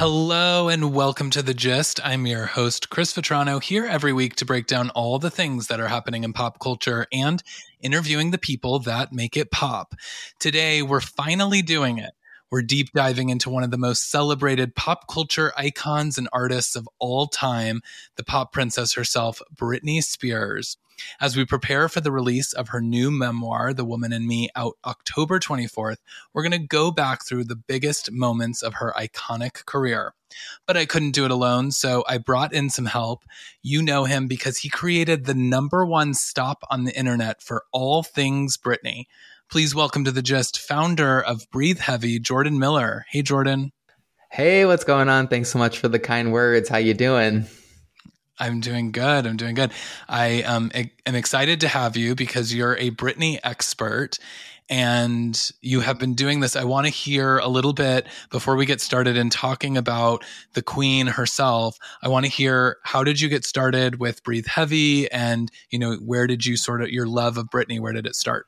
Hello and welcome to The Gist. I'm your host, Chris Vetrano, here every week to break down all the things that are happening in pop culture and interviewing the people that make it pop. Today, we're finally doing it. We're deep diving into one of the most celebrated pop culture icons and artists of all time, the pop princess herself, Britney Spears. As we prepare for the release of her new memoir, The Woman in Me, out October 24th, we're going to go back through the biggest moments of her iconic career. But I couldn't do it alone, so I brought in some help. You know him because he created the number one stop on the internet for all things Britney. Please welcome to the Gist founder of Breathe Heavy, Jordan Miller. Hey, Jordan. Hey, what's going on? Thanks so much for the kind words. How you doing? I'm doing good. I'm doing good. I um, am excited to have you because you're a Britney expert and you have been doing this. I want to hear a little bit before we get started in talking about the queen herself. I want to hear how did you get started with Breathe Heavy and, you know, where did you sort of your love of Britney, where did it start?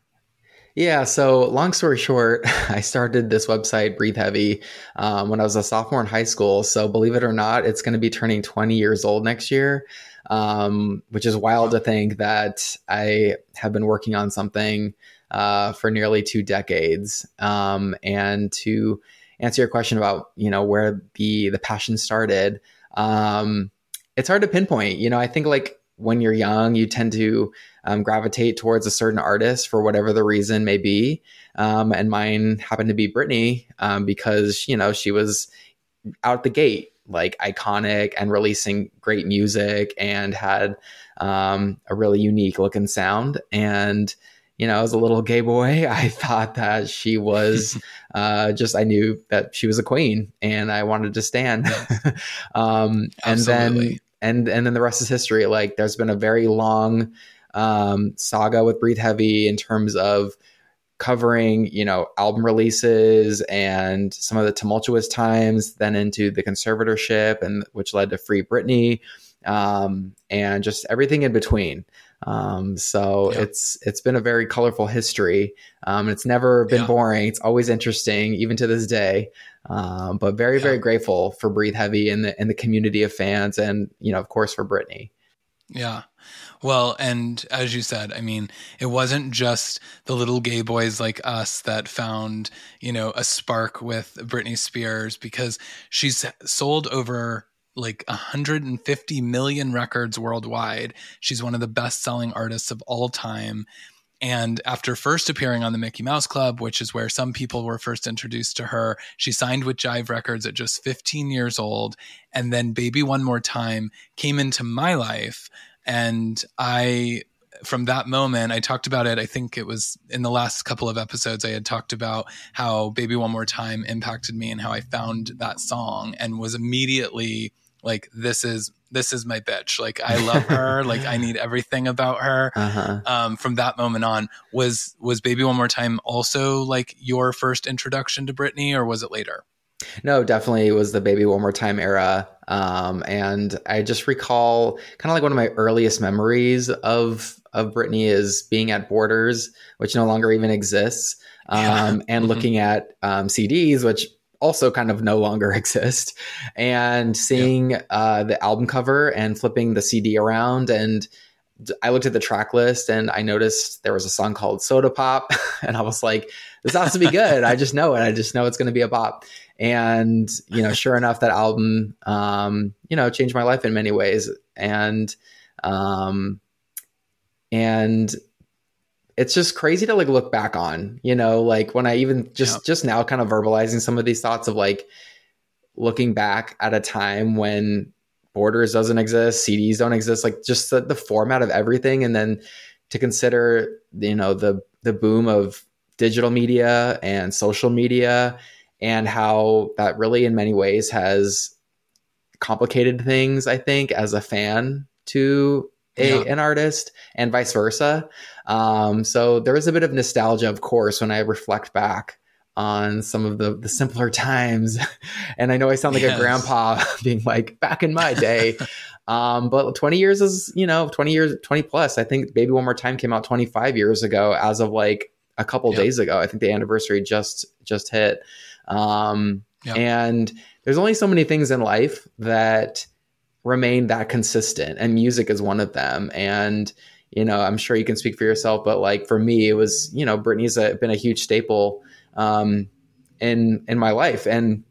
Yeah. So, long story short, I started this website, Breathe Heavy, um, when I was a sophomore in high school. So, believe it or not, it's going to be turning 20 years old next year, um, which is wild to think that I have been working on something uh, for nearly two decades. Um, and to answer your question about, you know, where the the passion started, um, it's hard to pinpoint. You know, I think like when you're young, you tend to um, gravitate towards a certain artist for whatever the reason may be. Um, and mine happened to be Britney um, because, you know, she was out the gate, like iconic and releasing great music and had um, a really unique look and sound. And, you know, as a little gay boy, I thought that she was uh, just, I knew that she was a queen and I wanted to stand. um, and then, and, and then the rest is history. Like there's been a very long um, saga with Breathe Heavy in terms of covering, you know, album releases and some of the tumultuous times, then into the conservatorship, and which led to Free Britney, um, and just everything in between. Um, so yeah. it's it's been a very colorful history. Um, it's never been yeah. boring. It's always interesting, even to this day. Um, but very yeah. very grateful for Breathe Heavy and the and the community of fans, and you know, of course, for Britney. Yeah. Well, and as you said, I mean, it wasn't just the little gay boys like us that found, you know, a spark with Britney Spears because she's sold over like 150 million records worldwide. She's one of the best selling artists of all time. And after first appearing on the Mickey Mouse Club, which is where some people were first introduced to her, she signed with Jive Records at just 15 years old. And then Baby One More Time came into my life and I, from that moment, I talked about it. I think it was in the last couple of episodes, I had talked about how Baby One More Time impacted me and how I found that song and was immediately like, this is this is my bitch. Like I love her. like I need everything about her. Uh-huh. Um, from that moment on, was was Baby One More Time also like your first introduction to Britney, or was it later? No, definitely it was the Baby One More Time era. Um, and I just recall kind of like one of my earliest memories of of Britney is being at Borders, which no longer even exists, um, yeah. and mm-hmm. looking at um, CDs, which also kind of no longer exist, and seeing yeah. uh, the album cover and flipping the CD around and I looked at the track list and I noticed there was a song called Soda Pop, and I was like, "This has to be good." I just know it. I just know it's going to be a pop. And you know, sure enough, that album, um, you know, changed my life in many ways. And um, and it's just crazy to like look back on. You know, like when I even just yeah. just now kind of verbalizing some of these thoughts of like looking back at a time when borders doesn't exist cds don't exist like just the, the format of everything and then to consider you know the the boom of digital media and social media and how that really in many ways has complicated things i think as a fan to a, yeah. an artist and vice versa um, so there is a bit of nostalgia of course when i reflect back on some of the the simpler times and i know i sound like yes. a grandpa being like back in my day um, but 20 years is you know 20 years 20 plus i think baby one more time came out 25 years ago as of like a couple yep. days ago i think the anniversary just just hit um, Yep. And there's only so many things in life that remain that consistent, and music is one of them. And you know, I'm sure you can speak for yourself, but like for me, it was you know, Britney's a, been a huge staple um, in in my life, and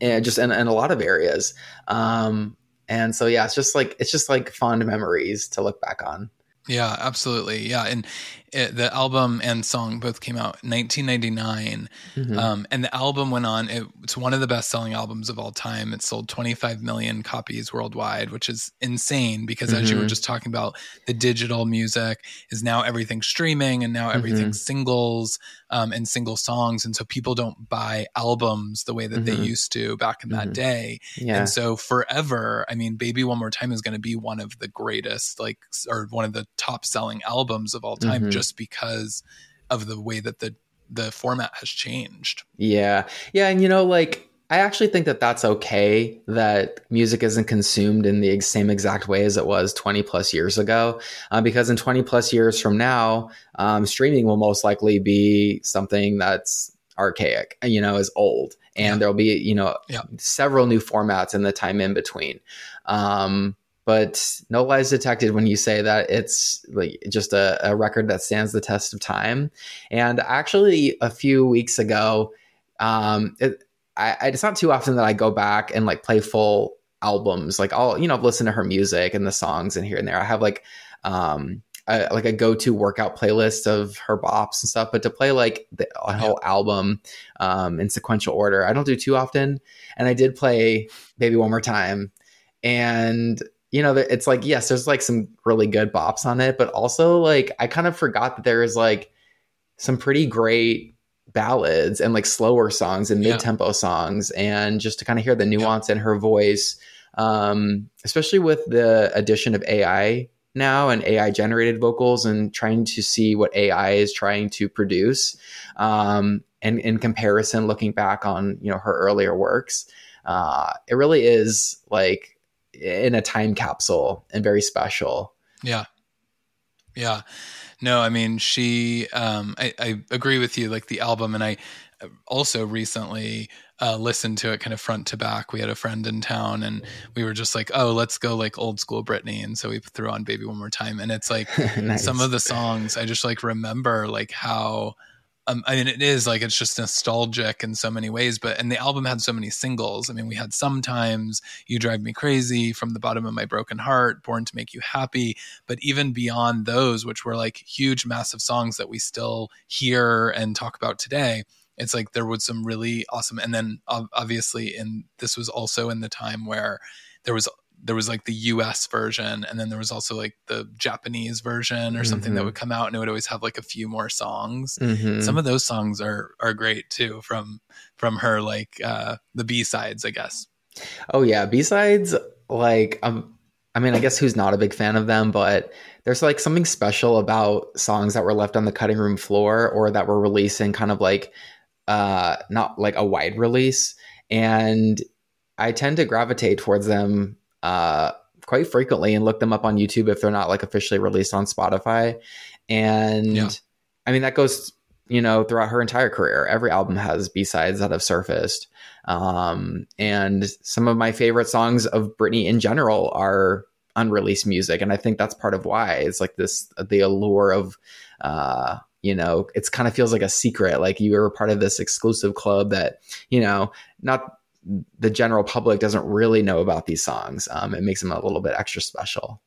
and just in, in a lot of areas. Um, and so yeah, it's just like it's just like fond memories to look back on. Yeah, absolutely. Yeah, and it, the album and song both came out 1999, mm-hmm. um, and the album went on. It, it's one of the best-selling albums of all time. It sold 25 million copies worldwide, which is insane because, mm-hmm. as you were mm-hmm. just talking about, the digital music is now everything streaming, and now everything mm-hmm. singles um, and single songs, and so people don't buy albums the way that they mm-hmm. used to back in that mm-hmm. day. Yeah. And so forever, I mean, "Baby One More Time" is going to be one of the greatest, like, or one of the top-selling albums of all time just because of the way that the the format has changed. Yeah. Yeah, and you know like I actually think that that's okay that music isn't consumed in the same exact way as it was 20 plus years ago. Uh, because in 20 plus years from now, um, streaming will most likely be something that's archaic, you know, is old. And yeah. there'll be, you know, yeah. several new formats in the time in between. Um, but no lies detected when you say that it's like just a, a, record that stands the test of time. And actually, a few weeks ago, um, it, I, it's not too often that I go back and like play full albums. Like I'll, you know, listen to her music and the songs and here and there. I have like, um, a, like a go-to workout playlist of her bops and stuff. But to play like the whole yeah. album um, in sequential order, I don't do too often. And I did play "Baby One More Time," and you know, it's like, yes, there's like some really good bops on it, but also like I kind of forgot that there is like some pretty great ballads and like slower songs and mid-tempo yeah. songs and just to kind of hear the nuance yeah. in her voice um, especially with the addition of AI now and AI generated vocals and trying to see what AI is trying to produce um, and in comparison looking back on you know her earlier works uh, it really is like in a time capsule and very special. Yeah. Yeah. No, I mean, she, um, I, I agree with you, like the album. And I also recently uh, listened to it kind of front to back. We had a friend in town and we were just like, oh, let's go like old school Britney. And so we threw on Baby One More Time. And it's like nice. some of the songs I just like remember like how um, I mean, it is like it's just nostalgic in so many ways. But and the album had so many singles. I mean, we had sometimes "You Drive Me Crazy," "From the Bottom of My Broken Heart," "Born to Make You Happy." But even beyond those, which were like huge, massive songs that we still hear and talk about today, it's like there was some really awesome. And then obviously, and this was also in the time where there was there was like the US version and then there was also like the Japanese version or something mm-hmm. that would come out and it would always have like a few more songs. Mm-hmm. Some of those songs are are great too from from her like uh the B-sides, I guess. Oh yeah, B-sides like um I mean, I guess who's not a big fan of them, but there's like something special about songs that were left on the cutting room floor or that were releasing kind of like uh not like a wide release and I tend to gravitate towards them uh, quite frequently and look them up on YouTube if they're not like officially released on Spotify. And yeah. I mean, that goes, you know, throughout her entire career. Every album has B sides that have surfaced. Um, and some of my favorite songs of Britney in general are unreleased music. And I think that's part of why it's like this the allure of, uh, you know, it's kind of feels like a secret. Like you were part of this exclusive club that, you know, not the general public doesn't really know about these songs. Um, it makes them a little bit extra special.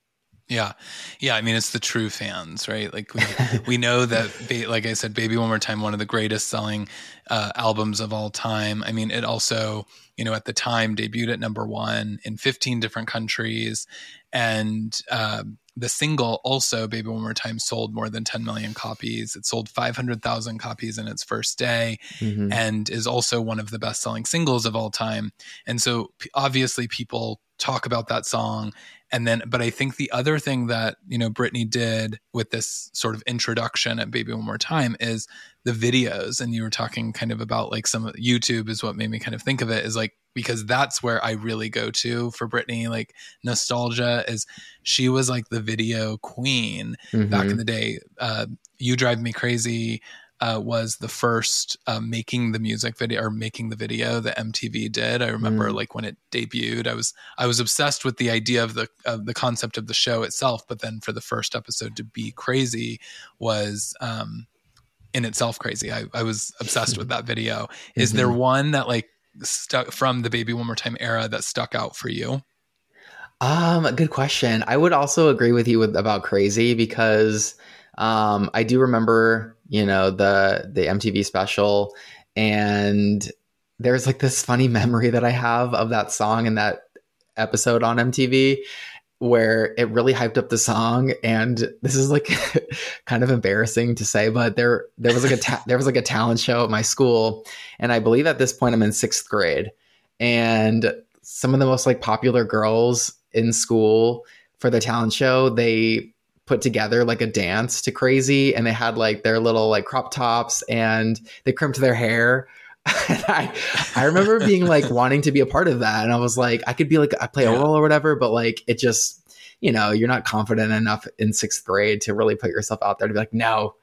Yeah. Yeah. I mean, it's the true fans, right? Like, we, we know that, like I said, Baby One More Time, one of the greatest selling uh, albums of all time. I mean, it also, you know, at the time debuted at number one in 15 different countries. And uh, the single also, Baby One More Time, sold more than 10 million copies. It sold 500,000 copies in its first day mm-hmm. and is also one of the best selling singles of all time. And so, obviously, people talk about that song and then but i think the other thing that you know britney did with this sort of introduction at baby one more time is the videos and you were talking kind of about like some youtube is what made me kind of think of it is like because that's where i really go to for britney like nostalgia is she was like the video queen mm-hmm. back in mm-hmm. the day uh, you drive me crazy uh, was the first uh, making the music video or making the video that MTV did. I remember mm. like when it debuted, I was I was obsessed with the idea of the of the concept of the show itself. But then for the first episode to be crazy was um, in itself crazy. I, I was obsessed with that video. Is mm-hmm. there one that like stuck from the Baby One More Time era that stuck out for you? Um, good question. I would also agree with you with about crazy because um, I do remember you know the the MTV special and there's like this funny memory that I have of that song and that episode on MTV where it really hyped up the song and this is like kind of embarrassing to say but there there was like a ta- there was like a talent show at my school and I believe at this point I'm in 6th grade and some of the most like popular girls in school for the talent show they put together like a dance to crazy and they had like their little like crop tops and they crimped their hair I I remember being like wanting to be a part of that and I was like I could be like I play a role or whatever but like it just you know you're not confident enough in 6th grade to really put yourself out there to be like no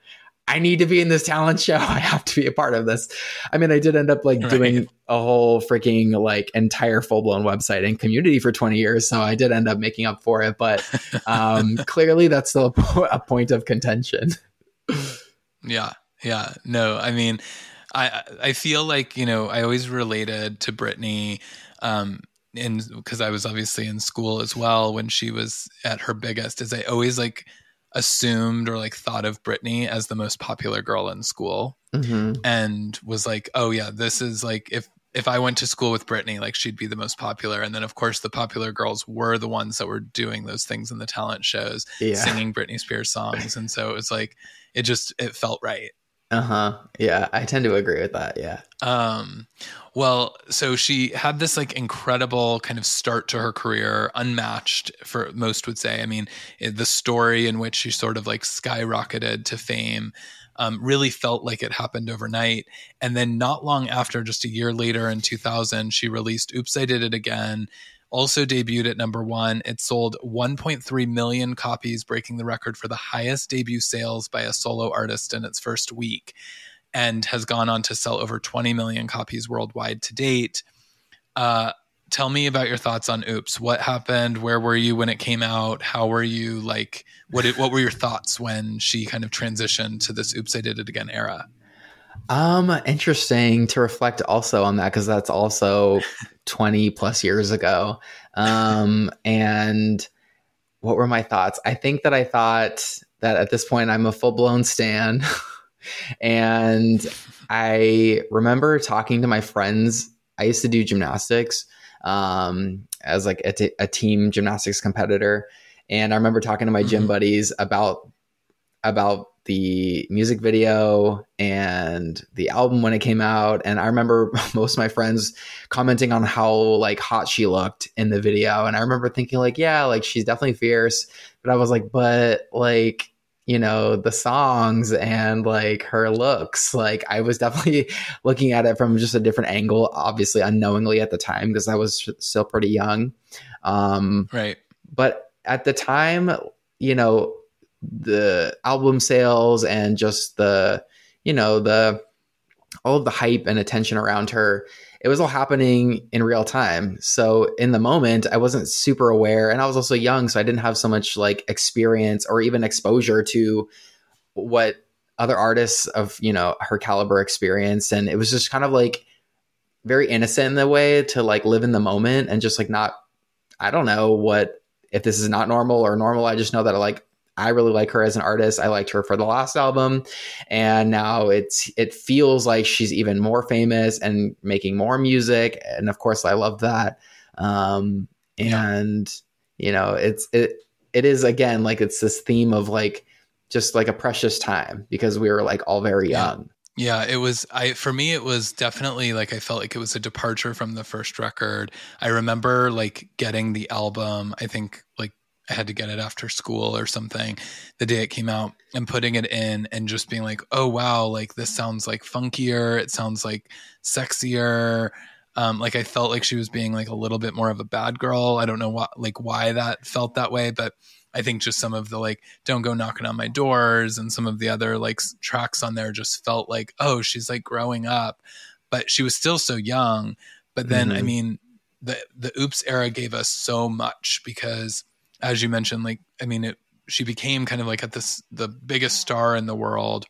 I need to be in this talent show. I have to be a part of this. I mean, I did end up like right. doing a whole freaking like entire full blown website and community for 20 years. So I did end up making up for it. But um, clearly that's still a point of contention. Yeah. Yeah. No, I mean, I, I feel like, you know, I always related to Britney, um, in because I was obviously in school as well when she was at her biggest, is I always like, assumed or like thought of Britney as the most popular girl in school mm-hmm. and was like, oh yeah, this is like if if I went to school with Britney, like she'd be the most popular. And then of course the popular girls were the ones that were doing those things in the talent shows, yeah. singing Britney Spears songs. And so it was like it just it felt right. Uh-huh. Yeah, I tend to agree with that. Yeah. Um well, so she had this like incredible kind of start to her career, unmatched for most would say. I mean, the story in which she sort of like skyrocketed to fame um, really felt like it happened overnight. And then not long after, just a year later in 2000, she released Oops, I Did It Again also debuted at number one. It sold 1.3 million copies, breaking the record for the highest debut sales by a solo artist in its first week, and has gone on to sell over 20 million copies worldwide to date. Uh, tell me about your thoughts on Oops. What happened? Where were you when it came out? How were you like? What did, what were your thoughts when she kind of transitioned to this Oops, I Did It Again era? Um, interesting to reflect also on that because that's also 20 plus years ago. Um, and what were my thoughts? I think that I thought that at this point I'm a full blown stan. and I remember talking to my friends. I used to do gymnastics um, as like a, t- a team gymnastics competitor. And I remember talking to my gym mm-hmm. buddies about about the music video and the album when it came out. And i remember most of my friends commenting on how like hot she looked in the video. And i remember thinking like yeah like she's definitely fierce. But i was like but like you know the songs and like her looks like i was definitely looking at it from just a different angle obviously unknowingly at the time because i was still pretty young. Um right. but at the time you know the album sales and just the you know the all of the hype and attention around her it was all happening in real time. So in the moment i wasn't super aware and i was also young so i didn't have so much like experience or even exposure to what other artists of you know her caliber experienced and it was just kind of like very innocent in the way to like live in the moment and just like not i don't know what if this is not normal or normal i just know that I like I really like her as an artist. I liked her for the last album, and now it's it feels like she's even more famous and making more music. And of course, I love that. Um, and yeah. you know, it's it it is again like it's this theme of like just like a precious time because we were like all very yeah. young. Yeah, it was I for me it was definitely like I felt like it was a departure from the first record. I remember like getting the album, I think like I had to get it after school or something the day it came out and putting it in and just being like, oh wow, like this sounds like funkier. It sounds like sexier. Um, like I felt like she was being like a little bit more of a bad girl. I don't know what like why that felt that way, but I think just some of the like "Don't Go Knocking on My Doors" and some of the other like tracks on there just felt like oh she's like growing up, but she was still so young. But then mm-hmm. I mean the the Oops era gave us so much because as you mentioned, like I mean it she became kind of like at this the biggest star in the world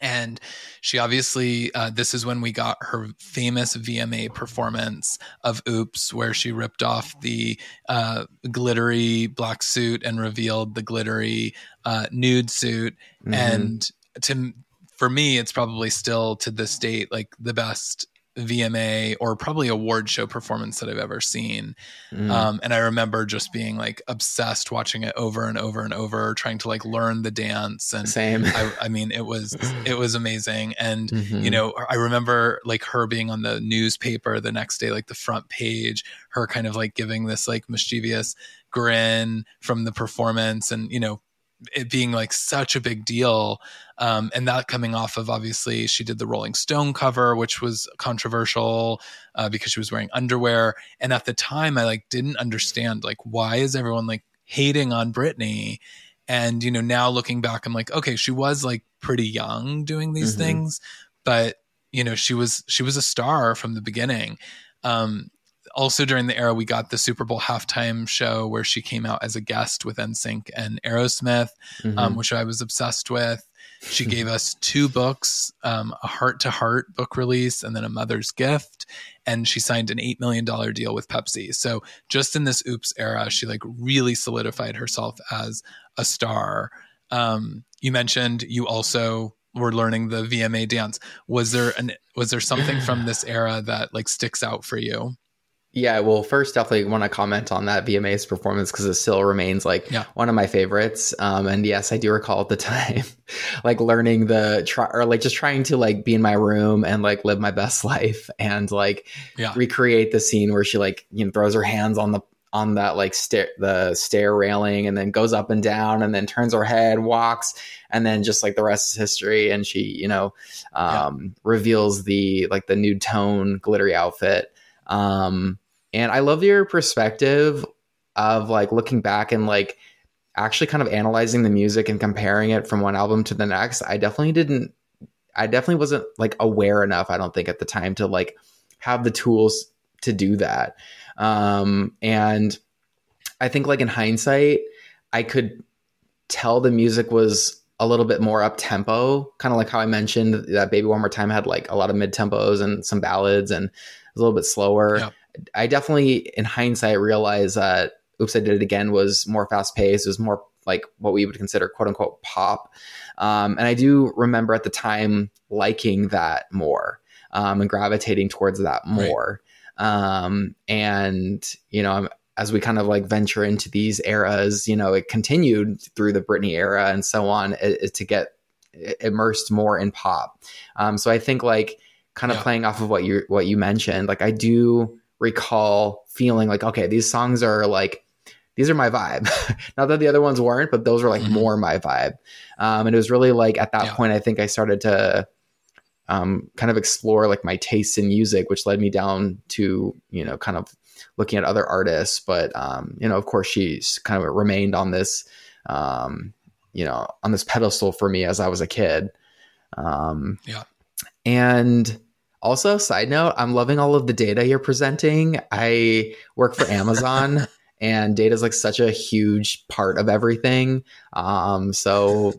and she obviously uh, this is when we got her famous vma performance of oops where she ripped off the uh, glittery black suit and revealed the glittery uh, nude suit mm-hmm. and to for me it's probably still to this date like the best VMA or probably award show performance that I've ever seen. Mm. Um, and I remember just being like obsessed watching it over and over and over, trying to like learn the dance. And same. I, I mean, it was it was amazing. And mm-hmm. you know, I remember like her being on the newspaper the next day, like the front page, her kind of like giving this like mischievous grin from the performance, and you know, it being like such a big deal. Um, and that coming off of obviously she did the Rolling Stone cover, which was controversial uh, because she was wearing underwear. And at the time, I like didn't understand like why is everyone like hating on Britney? And you know, now looking back, I'm like, okay, she was like pretty young doing these mm-hmm. things, but you know, she was she was a star from the beginning. Um, also during the era we got the Super Bowl halftime show where she came out as a guest with NSYNC and Aerosmith, um, mm-hmm. um, which I was obsessed with. She gave us two books, um, a heart to heart book release, and then a mother's gift. And she signed an $8 million deal with Pepsi. So just in this oops era, she like really solidified herself as a star. Um, you mentioned you also were learning the VMA dance. Was there an was there something from this era that like sticks out for you? Yeah, well, first, definitely want to comment on that VMA's performance because it still remains like yeah. one of my favorites. Um, and yes, I do recall at the time, like learning the try or like just trying to like be in my room and like live my best life and like yeah. recreate the scene where she like you know throws her hands on the on that like stair the stair railing and then goes up and down and then turns her head, walks, and then just like the rest is history. And she you know um, yeah. reveals the like the nude tone glittery outfit. Um, and I love your perspective of like looking back and like actually kind of analyzing the music and comparing it from one album to the next. I definitely didn't I definitely wasn't like aware enough, I don't think at the time to like have the tools to do that. Um and I think like in hindsight, I could tell the music was a little bit more up tempo, kind of like how I mentioned that Baby One More Time had like a lot of mid tempos and some ballads and a little bit slower. I definitely, in hindsight, realized that Oops, I Did It Again was more fast paced. It was more like what we would consider quote unquote pop. Um, and I do remember at the time liking that more um, and gravitating towards that more. Right. Um, and, you know, as we kind of like venture into these eras, you know, it continued through the Britney era and so on it, it, to get immersed more in pop. Um, so I think like kind of yeah. playing off of what you what you mentioned, like I do recall feeling like, okay, these songs are like, these are my vibe. Not that the other ones weren't, but those were like mm-hmm. more my vibe. Um, and it was really like at that yeah. point, I think I started to um, kind of explore like my tastes in music, which led me down to, you know, kind of looking at other artists. But, um, you know, of course, she's kind of remained on this, um, you know, on this pedestal for me as I was a kid. Um, yeah. And, also, side note, I'm loving all of the data you're presenting. I work for Amazon and data is like such a huge part of everything. Um, so,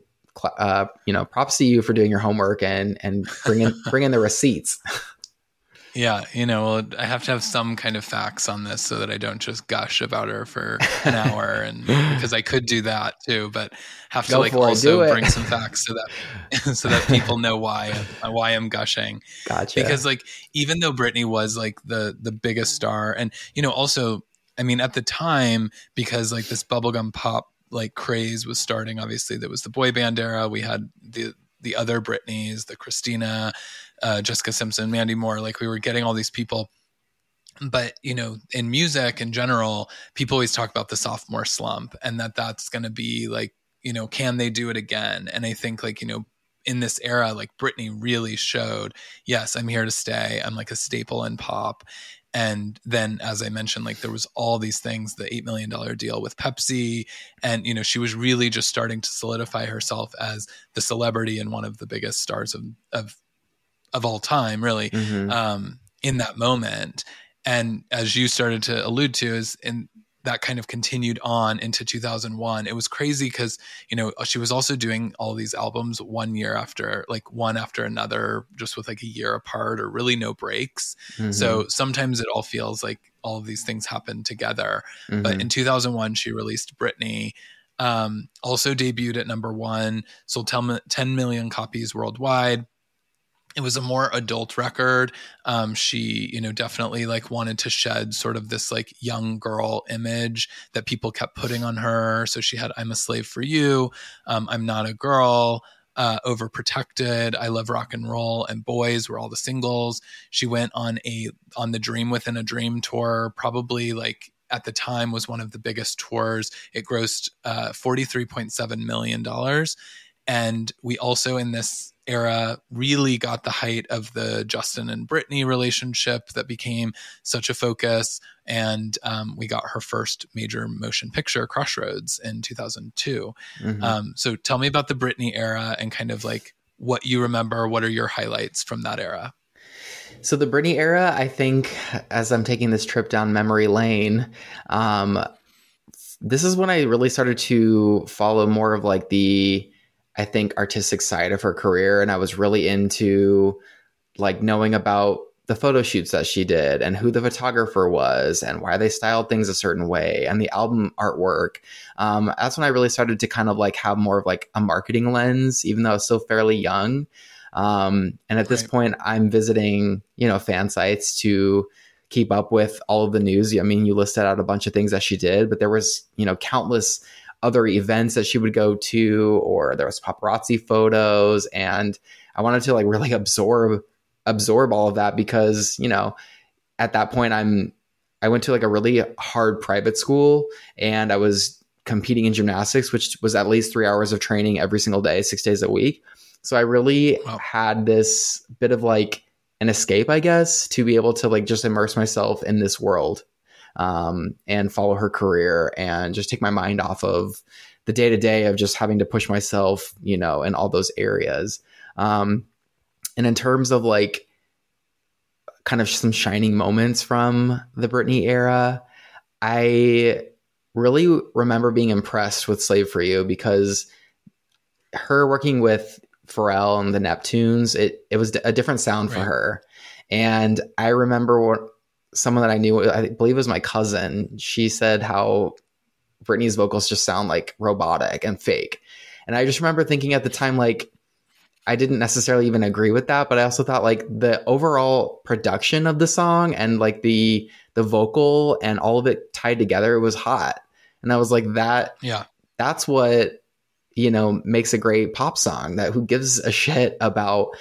uh, you know, props to you for doing your homework and and bringing bringing the receipts. Yeah, you know, I have to have some kind of facts on this so that I don't just gush about her for an hour, and because I could do that too, but have to Go like also bring some facts so that so that people know why why I'm gushing. Gotcha. Because like even though Britney was like the the biggest star, and you know also, I mean at the time because like this bubblegum pop like craze was starting. Obviously, there was the boy band era. We had the the other Britneys, the Christina, uh, Jessica Simpson, Mandy Moore. Like we were getting all these people. But you know, in music in general, people always talk about the sophomore slump, and that that's going to be like, you know, can they do it again? And I think like you know, in this era, like Britney really showed, yes, I'm here to stay. I'm like a staple in pop. And then, as I mentioned, like there was all these things, the $8 million deal with Pepsi. And, you know, she was really just starting to solidify herself as the celebrity and one of the biggest stars of, of, of all time, really, mm-hmm. um, in that moment. And as you started to allude to, is in that kind of continued on into 2001 it was crazy because you know she was also doing all these albums one year after like one after another just with like a year apart or really no breaks mm-hmm. so sometimes it all feels like all of these things happen together mm-hmm. but in 2001 she released britney um, also debuted at number one sold 10 million copies worldwide it was a more adult record. Um, she you know definitely like wanted to shed sort of this like young girl image that people kept putting on her. So she had i'm a slave for you. Um, i'm not a girl. Uh, overprotected. I love rock and roll and boys. Were all the singles. She went on a on the dream within a dream tour probably like at the time was one of the biggest tours. It grossed uh, $43.7 million and we also in this era really got the height of the Justin and Britney relationship that became such a focus. And um, we got her first major motion picture, Crossroads, in 2002. Mm-hmm. Um, so tell me about the Britney era and kind of like what you remember. What are your highlights from that era? So the Britney era, I think, as I'm taking this trip down memory lane, um, this is when I really started to follow more of like the I think, artistic side of her career. And I was really into like knowing about the photo shoots that she did and who the photographer was and why they styled things a certain way and the album artwork. Um, that's when I really started to kind of like have more of like a marketing lens, even though I was still fairly young. Um, and at this point, I'm visiting, you know, fan sites to keep up with all of the news. I mean, you listed out a bunch of things that she did, but there was, you know, countless other events that she would go to or there was paparazzi photos and I wanted to like really absorb absorb all of that because, you know, at that point I'm I went to like a really hard private school and I was competing in gymnastics which was at least 3 hours of training every single day, 6 days a week. So I really wow. had this bit of like an escape, I guess, to be able to like just immerse myself in this world um, and follow her career and just take my mind off of the day to day of just having to push myself, you know, in all those areas. Um, and in terms of like kind of some shining moments from the Britney era, I really remember being impressed with Slave for You because her working with Pharrell and the Neptunes, it it was a different sound right. for her. And I remember someone that I knew, I believe it was my cousin, she said how Britney's vocals just sound like robotic and fake. And I just remember thinking at the time, like, I didn't necessarily even agree with that, but I also thought like the overall production of the song and like the the vocal and all of it tied together it was hot. And I was like that yeah. That's what you know makes a great pop song. That who gives a shit about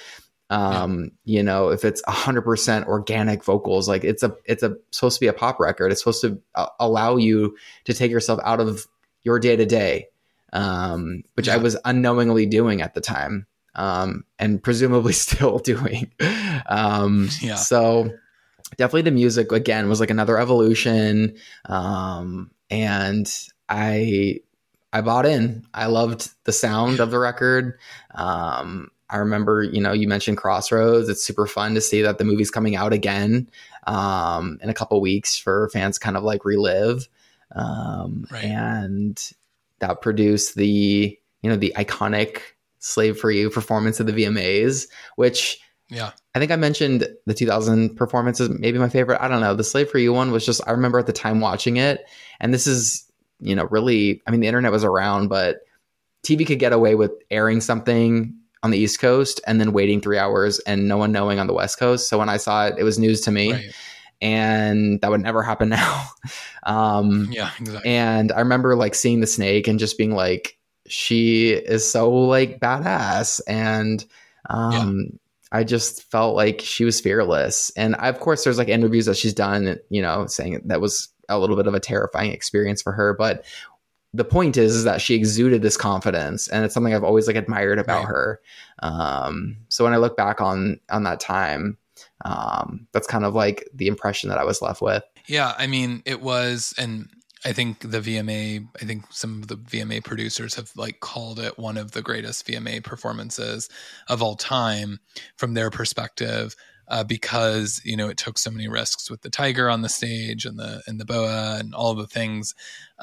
um you know if it's 100% organic vocals like it's a it's a supposed to be a pop record it's supposed to uh, allow you to take yourself out of your day to day um which yeah. i was unknowingly doing at the time um and presumably still doing um yeah so definitely the music again was like another evolution um and i I bought in. I loved the sound of the record. Um, I remember, you know, you mentioned Crossroads. It's super fun to see that the movie's coming out again um, in a couple weeks for fans kind of like relive. Um, right. And that produced the, you know, the iconic Slave for You performance of the VMAs, which yeah. I think I mentioned the 2000 performance is maybe my favorite. I don't know. The Slave for You one was just, I remember at the time watching it. And this is, you know, really, I mean, the internet was around, but TV could get away with airing something on the East Coast and then waiting three hours and no one knowing on the West Coast. So when I saw it, it was news to me. Right. And that would never happen now. um, yeah, exactly. And I remember like seeing the snake and just being like, she is so like badass. And um, yeah. I just felt like she was fearless. And I, of course, there's like interviews that she's done, you know, saying that was a little bit of a terrifying experience for her. But the point is, is that she exuded this confidence and it's something I've always like admired about right. her. Um, so when I look back on on that time, um, that's kind of like the impression that I was left with. Yeah, I mean, it was, and I think the VMA, I think some of the VMA producers have like called it one of the greatest VMA performances of all time from their perspective. Uh, because you know it took so many risks with the tiger on the stage and the and the boa and all the things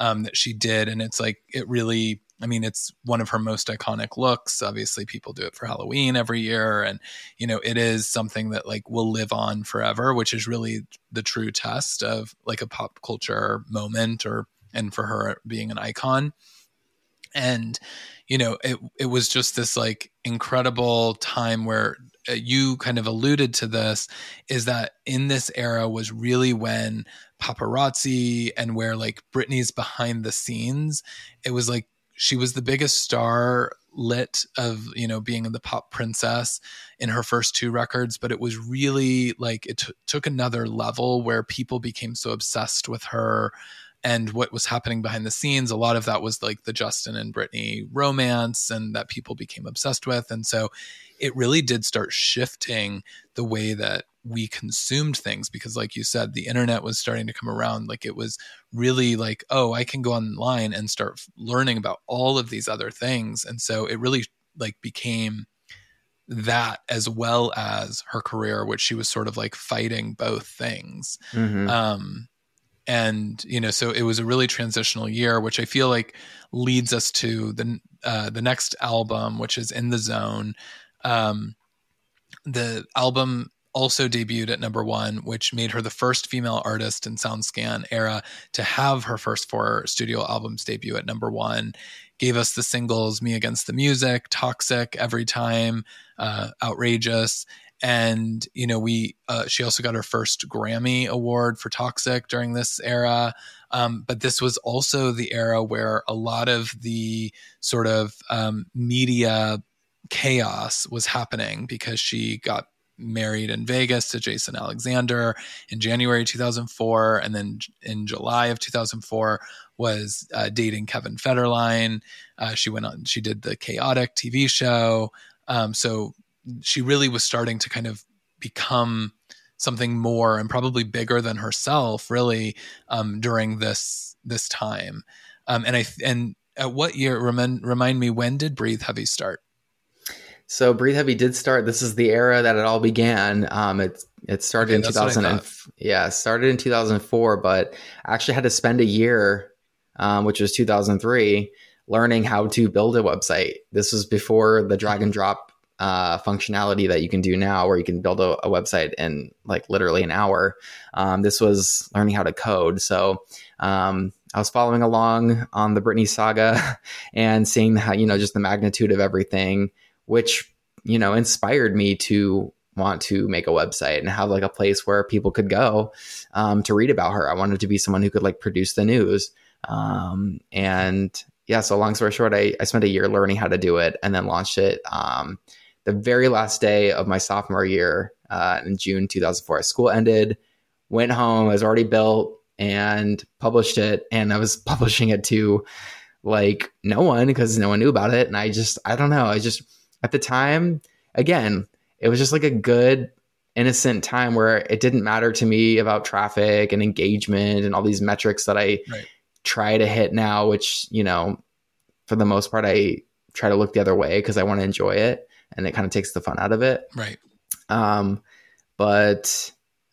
um, that she did, and it's like it really I mean, it's one of her most iconic looks. Obviously, people do it for Halloween every year. And, you know, it is something that like will live on forever, which is really the true test of like a pop culture moment or, and for her being an icon. And, you know, it, it was just this like incredible time where uh, you kind of alluded to this is that in this era was really when paparazzi and where like Britney's behind the scenes, it was like she was the biggest star lit of you know being the pop princess in her first two records but it was really like it t- took another level where people became so obsessed with her and what was happening behind the scenes. A lot of that was like the justin and britney romance and that people became obsessed with. And so it really did start shifting the way that we consumed things because like you said the internet was starting to come around. Like it was really like oh i can go online and start learning about all of these other things. And so it really like became that as well as her career which she was sort of like fighting both things. Mm-hmm. um and you know so it was a really transitional year which i feel like leads us to the uh the next album which is in the zone. Um the album also debuted at number one, which made her the first female artist in SoundScan era to have her first four studio albums debut at number one. Gave us the singles "Me Against the Music," "Toxic," "Every Time," uh, "Outrageous," and you know we. Uh, she also got her first Grammy award for "Toxic" during this era. Um, but this was also the era where a lot of the sort of um, media chaos was happening because she got married in Vegas to Jason Alexander in January 2004, and then in July of 2004 was uh, dating Kevin Federline. Uh, she went on, she did the Chaotic TV show. Um, so she really was starting to kind of become something more and probably bigger than herself, really, um, during this this time. Um, and I and at what year? Remind remind me when did Breathe Heavy start? So Breathe Heavy did start. This is the era that it all began. Um, it it started okay, in 2000. And, yeah, started in 2004, but I actually had to spend a year, um, which was 2003, learning how to build a website. This was before the drag and drop uh, functionality that you can do now, where you can build a, a website in like literally an hour. Um, this was learning how to code. So um, I was following along on the Britney saga and seeing how you know just the magnitude of everything which you know inspired me to want to make a website and have like a place where people could go um, to read about her. I wanted to be someone who could like produce the news. Um, and yeah, so long story short, I, I spent a year learning how to do it and then launched it um, the very last day of my sophomore year uh, in June 2004. School ended, went home, I was already built and published it. And I was publishing it to like no one because no one knew about it. And I just, I don't know, I just, at the time, again, it was just like a good, innocent time where it didn't matter to me about traffic and engagement and all these metrics that I right. try to hit now, which, you know, for the most part, I try to look the other way because I want to enjoy it and it kind of takes the fun out of it. Right. Um, but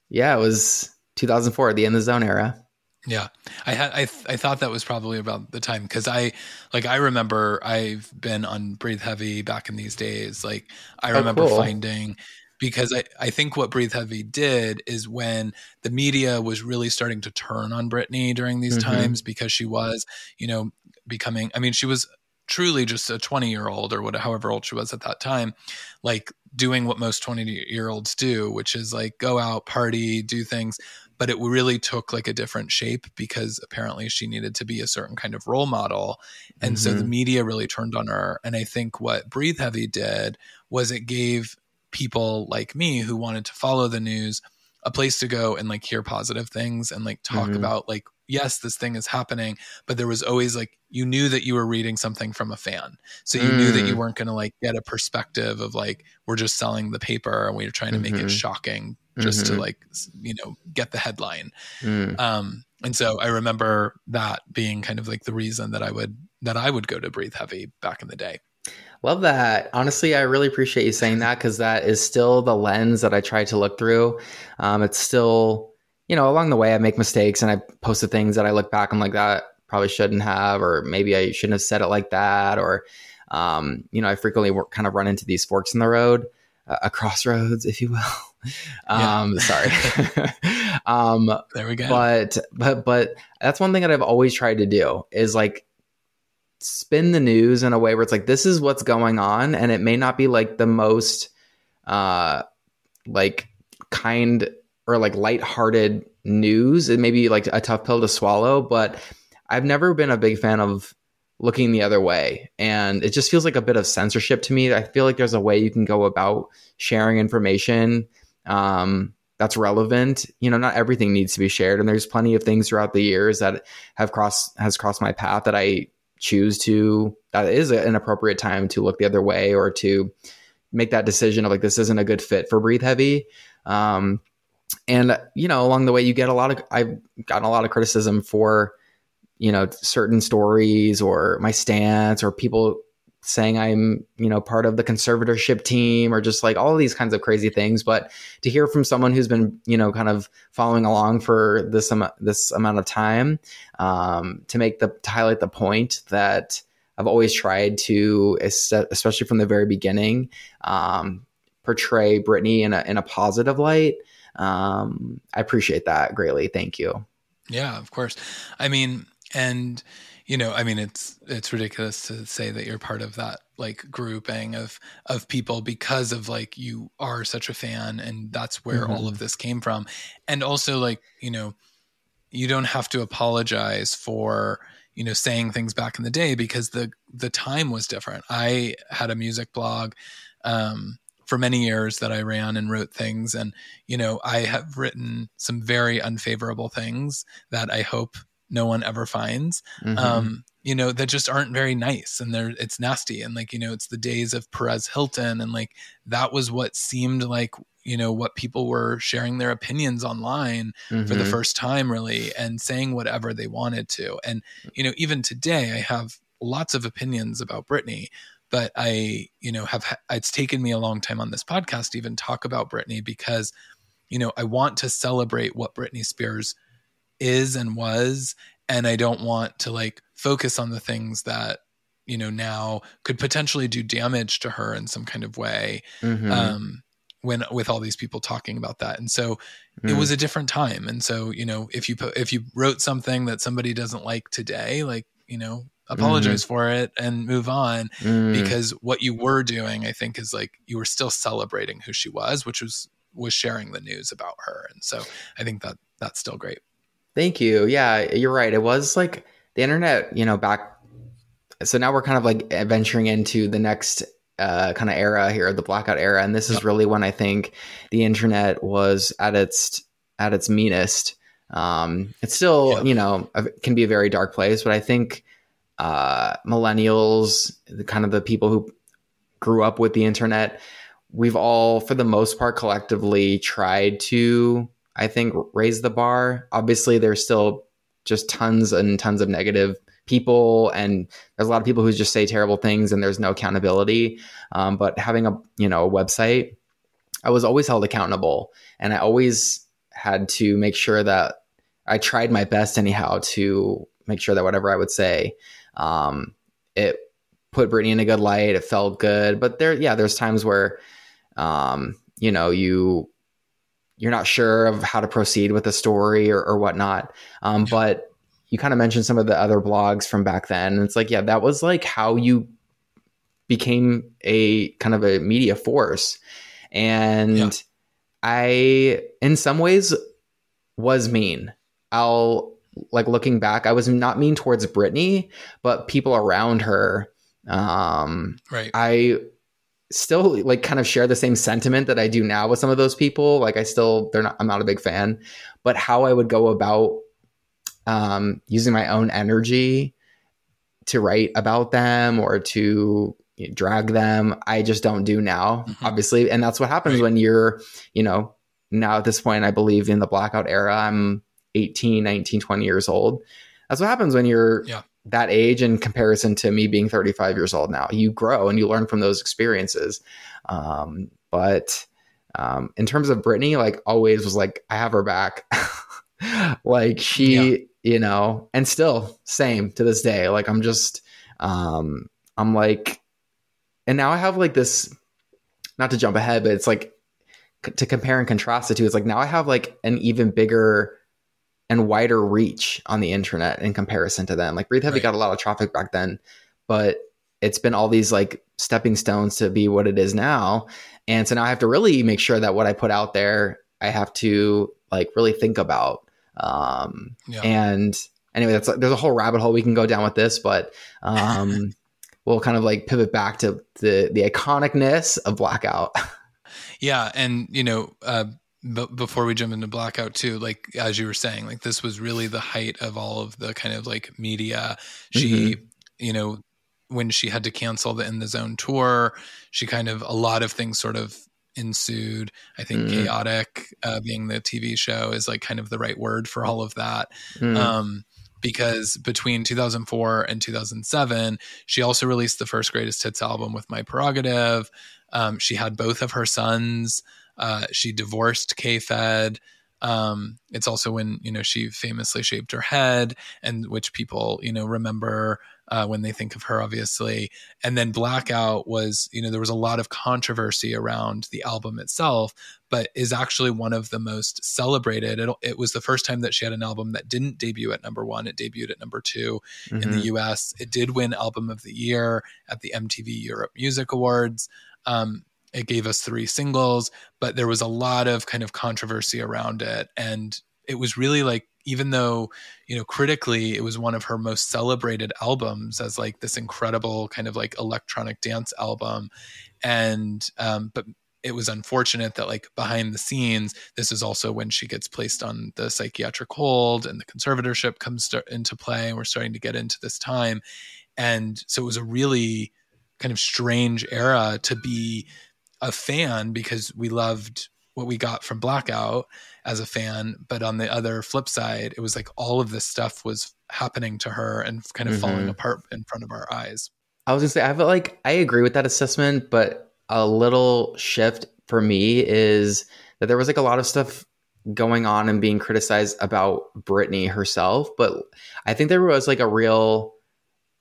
yeah, it was 2004, the in the zone era. Yeah, I had I th- I thought that was probably about the time because I like I remember I've been on Breathe Heavy back in these days. Like I oh, remember oh, cool. finding because I, I think what Breathe Heavy did is when the media was really starting to turn on Britney during these mm-hmm. times because she was, you know, becoming I mean, she was truly just a 20 year old or whatever however old she was at that time, like doing what most 20 year olds do, which is like go out, party, do things but it really took like a different shape because apparently she needed to be a certain kind of role model and mm-hmm. so the mm-hmm. media really turned on her and i think what breathe heavy did was it gave people like me who wanted to follow the news a place to go and like hear positive things and like talk mm-hmm. about like yes, this thing is happening, but there was always like you knew that you were reading something from a fan. So you mm. knew that you mm. weren't going to like get a perspective of like we're just selling the paper and we're trying to make mm-hmm. it shocking just mm-hmm. to like you know get the headline. Mm. Um and so I remember that being kind of like the reason that I would that I would go to Breathe Heavy back in the day. Love that. Honestly, I really appreciate you saying that because that is still the lens that I try to look through. Um, it's still, you know, along the way I make mistakes and I posted things that I look back, I'm like, that probably shouldn't have, or maybe I shouldn't have said it like that. Or, um, you know, I frequently work, kind of run into these forks in the road, uh, a crossroads, if you will. um, yeah. sorry. um, there we go. But, but, but that's one thing that I've always tried to do is like, spin the news in a way where it's like this is what's going on and it may not be like the most uh like kind or like light-hearted news it may be like a tough pill to swallow but i've never been a big fan of looking the other way and it just feels like a bit of censorship to me i feel like there's a way you can go about sharing information um that's relevant. You know not everything needs to be shared and there's plenty of things throughout the years that have crossed has crossed my path that i choose to that is an appropriate time to look the other way or to make that decision of like this isn't a good fit for breathe heavy. Um, and you know along the way you get a lot of i've gotten a lot of criticism for you know certain stories or my stance or people saying I'm, you know, part of the conservatorship team or just like all these kinds of crazy things. But to hear from someone who's been, you know, kind of following along for this amount this amount of time, um, to make the to highlight the point that I've always tried to, especially from the very beginning, um, portray Britney in a in a positive light. Um, I appreciate that greatly. Thank you. Yeah, of course. I mean, and you know, I mean, it's it's ridiculous to say that you're part of that like grouping of of people because of like you are such a fan, and that's where mm-hmm. all of this came from. And also, like you know, you don't have to apologize for you know saying things back in the day because the the time was different. I had a music blog. Um, for many years that I ran and wrote things. And, you know, I have written some very unfavorable things that I hope no one ever finds mm-hmm. um you know that just aren't very nice and they're it's nasty and like you know it's the days of Perez Hilton and like that was what seemed like you know what people were sharing their opinions online mm-hmm. for the mm-hmm. first time really and saying whatever they wanted to and you know even today I have lots of opinions about Britney but I you know have it's taken me a long time on this podcast to even talk about Britney because you know I want to celebrate what Britney Spears is and was and i don't want to like focus on the things that you know now could potentially do damage to her in some kind of way mm-hmm. um when with all these people talking about that and so mm. it was a different time and so you know if you put if you wrote something that somebody doesn't like today like you know apologize mm. for it and move on mm. because what you were doing i think is like you were still celebrating who she was which was was sharing the news about her and so i think that that's still great Thank you. Yeah, you're right. It was like the internet, you know, back. So now we're kind of like venturing into the next uh, kind of era here, the blackout era, and this is really when I think the internet was at its at its meanest. Um, it's still, yep. you know, can be a very dark place, but I think uh, millennials, the kind of the people who grew up with the internet, we've all, for the most part, collectively tried to I think, raise the bar. Obviously, there's still just tons and tons of negative people and there's a lot of people who just say terrible things and there's no accountability um, but having a you know a website i was always held accountable and i always had to make sure that i tried my best anyhow to make sure that whatever i would say um, it put britney in a good light it felt good but there yeah there's times where um, you know you you're not sure of how to proceed with the story or, or whatnot. Um, but you kind of mentioned some of the other blogs from back then. And it's like, yeah, that was like how you became a kind of a media force. And yeah. I, in some ways, was mean. I'll like looking back, I was not mean towards Britney, but people around her. Um, right. I still like kind of share the same sentiment that I do now with some of those people. Like I still they're not I'm not a big fan, but how I would go about um, using my own energy to write about them or to you know, drag them. I just don't do now, mm-hmm. obviously. And that's what happens when you're, you know, now at this point, I believe in the blackout era, I'm 18, 19, 20 years old. That's what happens when you're yeah. That age in comparison to me being 35 years old now. You grow and you learn from those experiences. Um, but um, in terms of Britney, like always was like, I have her back. like she, yeah. you know, and still same to this day. Like I'm just, um, I'm like, and now I have like this, not to jump ahead, but it's like to compare and contrast the two. It's like now I have like an even bigger and wider reach on the internet in comparison to them. Like Breathe Heavy right. got a lot of traffic back then, but it's been all these like stepping stones to be what it is now. And so now I have to really make sure that what I put out there, I have to like really think about. Um, yeah. And anyway, that's like there's a whole rabbit hole we can go down with this, but um, we'll kind of like pivot back to the the iconicness of Blackout. Yeah, and you know, uh, b- before we jump into Blackout too, like as you were saying, like this was really the height of all of the kind of like media. She, mm-hmm. you know, when she had to cancel the In the Zone tour, she kind of a lot of things sort of ensued. I think mm. chaotic uh, being the TV show is like kind of the right word for all of that. Mm. Um, because between 2004 and 2007, she also released the first greatest hits album with My Prerogative. Um, she had both of her sons. Uh, she divorced K-Fed. Um, it's also when you know she famously shaved her head, and which people you know remember uh, when they think of her, obviously. And then Blackout was, you know, there was a lot of controversy around the album itself, but is actually one of the most celebrated. It, it was the first time that she had an album that didn't debut at number one. It debuted at number 2 mm-hmm. in the mm-hmm. US. It did win Album of the Year at the MTV Europe Music Awards. Um, it gave us three singles, but there was a lot of kind of controversy around it. And it was really like even though you know critically it was one of her most celebrated albums as like this incredible kind of like electronic dance album and um, but it was unfortunate that like behind the scenes this is also when she gets placed on the psychiatric hold and the conservatorship comes into play and we're starting to get into this time and so it was a really kind of strange era to be a fan because we loved what we got from blackout as a fan but on the other flip side it was like all of this stuff was happening to her and kind of mm-hmm. falling apart in front of our eyes i was gonna say i feel like i agree with that assessment but a little shift for me is that there was like a lot of stuff going on and being criticized about Britney herself, but I think there was like a real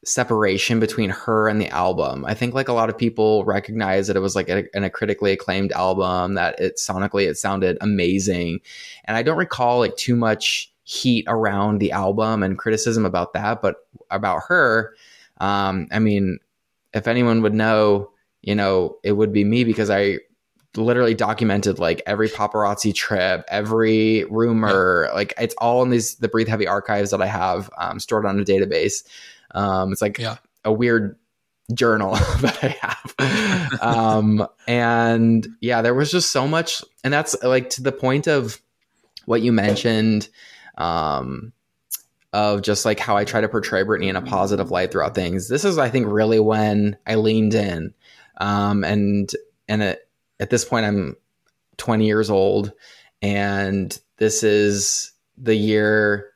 separation between her and the album. I think like a lot of people recognize that it was like a, a critically acclaimed album that it sonically it sounded amazing. And I don't recall like too much heat around the album and criticism about that, but about her, um, I mean, if anyone would know, you know, it would be me because I literally documented like every paparazzi trip, every rumor, like it's all in these the Breathe Heavy archives that I have um, stored on a database. Um, it's like yeah. a weird journal that I have. um, and yeah, there was just so much, and that's like to the point of what you mentioned. Um, of just like how I try to portray Britney in a positive light throughout things. This is, I think, really when I leaned in, um, and and it, at this point, I'm 20 years old, and this is the year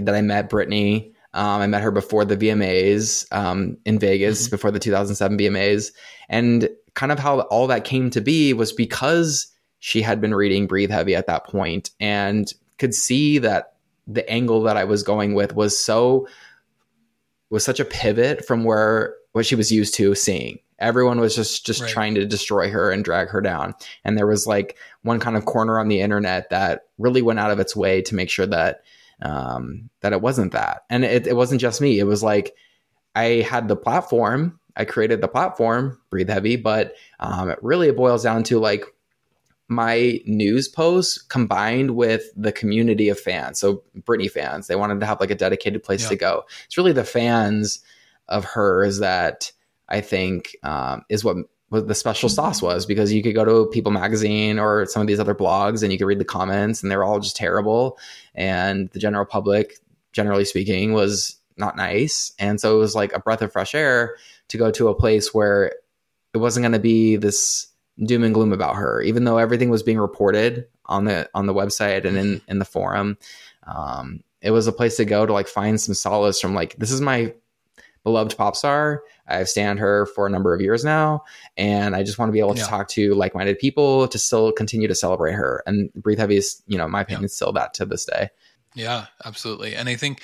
that I met Britney. Um, I met her before the VMAs um, in Vegas, mm-hmm. before the 2007 VMAs. And kind of how all that came to be was because she had been reading Breathe Heavy at that point and could see that the angle that I was going with was so was such a pivot from where what she was used to seeing. Everyone was just just right. trying to destroy her and drag her down. And there was like one kind of corner on the internet that really went out of its way to make sure that um, that it wasn't that. And it, it wasn't just me. It was like I had the platform, I created the platform, Breathe Heavy, but um, it really it boils down to like my news posts combined with the community of fans. So Britney fans, they wanted to have like a dedicated place yeah. to go. It's really the fans of hers that I think um, is what what the special sauce was because you could go to People Magazine or some of these other blogs and you could read the comments and they're all just terrible. And the general public generally speaking, was not nice. And so it was like a breath of fresh air to go to a place where it wasn't going to be this doom and gloom about her, even though everything was being reported on the on the website and in in the forum. Um, it was a place to go to like find some solace from like this is my beloved pop star. I've stand her for a number of years now, and I just want to be able to yeah. talk to like-minded people to still continue to celebrate her. And Breathe Heavy is, you know, my opinion, yeah. still that to this day. Yeah, absolutely. And I think,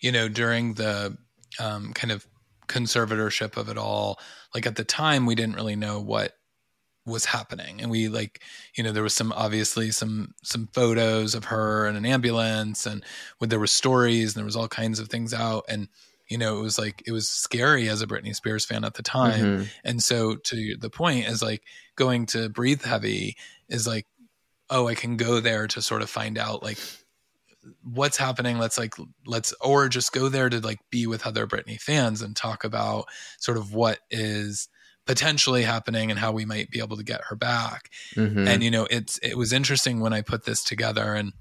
you know, during the um, kind of conservatorship of it all, like at the time, we didn't really know what was happening and we like you know there was some obviously some some photos of her in an ambulance and when there were stories and there was all kinds of things out and you know it was like it was scary as a Britney Spears fan at the time mm-hmm. and so to the point is like going to breathe heavy is like oh I can go there to sort of find out like what's happening let's like let's or just go there to like be with other Britney fans and talk about sort of what is potentially happening and how we might be able to get her back. Mm-hmm. And you know, it's it was interesting when I put this together and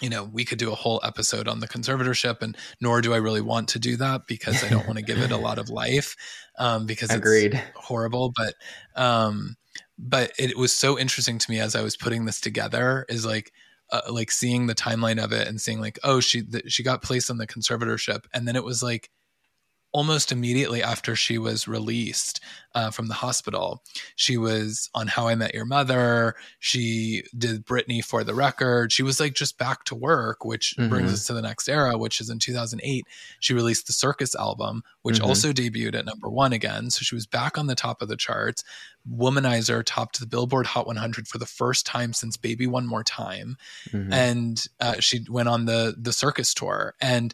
you know, we could do a whole episode on the conservatorship, and nor do I really want to do that because I don't want to give it a lot of life, um, because Agreed. it's horrible. But, um, but it was so interesting to me as I was putting this together is like, uh, like seeing the timeline of it and seeing like, oh, she she got placed on the conservatorship, and then it was like almost immediately after she was released uh, from the hospital. She was on How I Met Your Mother. She did Britney for the record. She was like just back to work, which mm-hmm. brings us to the next era, which is in 2008. She released the Circus album, which mm-hmm. also debuted at number one again. So she was back on the top of the charts. Womanizer topped the Billboard Hot 100 for the first time since Baby One More Time, mm-hmm. and uh, she went on the the circus tour and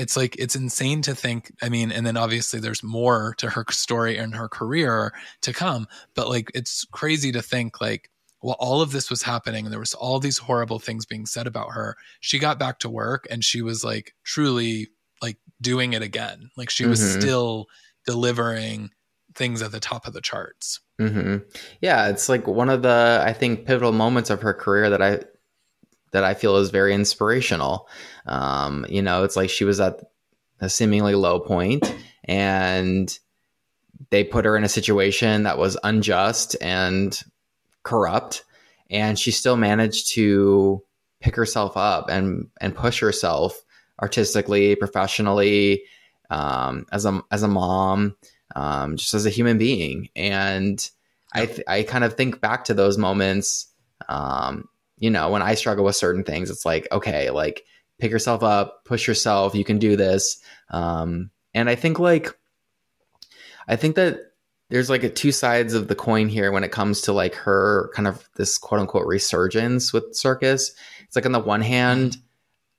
it's like it's insane to think i mean and then obviously there's more to her story and her career to come but like it's crazy to think like while all of this was happening and there was all these horrible things being said about her she got back to work and she was like truly like doing it again like she was mm-hmm. still delivering things at the top of the charts mm-hmm. yeah it's like one of the i think pivotal moments of her career that i that I feel is very inspirational. Um, you know, it's like she was at a seemingly low point and they put her in a situation that was unjust and corrupt and she still managed to pick herself up and and push herself artistically professionally um, as a as a mom um, just as a human being and I th- I kind of think back to those moments um, you know, when I struggle with certain things, it's like, okay, like pick yourself up, push yourself, you can do this. Um, and I think like, I think that there's like a two sides of the coin here when it comes to like her kind of this quote unquote resurgence with circus. It's like on the one hand,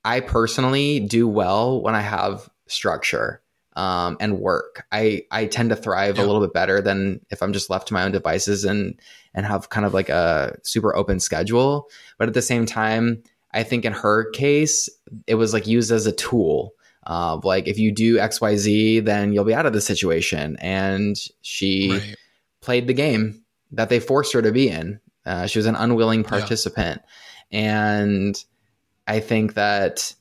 I personally do well when I have structure um, and work. I I tend to thrive yeah. a little bit better than if I'm just left to my own devices and and have kind of like a super open schedule. But at the same time, I think in her case, it was like used as a tool. Uh, like if you do X Y Z, then you'll be out of the situation. And she right. played the game that they forced her to be in. Uh, she was an unwilling participant, yeah. and I think that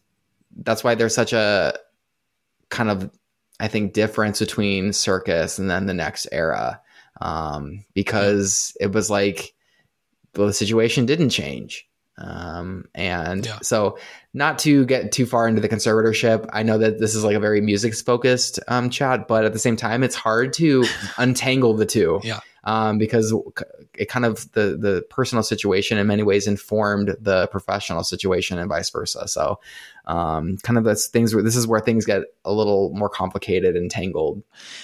that's why there's such a kind of I think difference between circus and then the next era um, because it was like well, the situation didn't change. Um, and yeah. so not to get too far into the conservatorship, I know that this is like a very music focused um, chat, but at the same time, it's hard to untangle the two. Yeah. Um, because it kind of the the personal situation in many ways informed the professional situation and vice versa. So, um, kind of this things where this is where things get a little more complicated and tangled.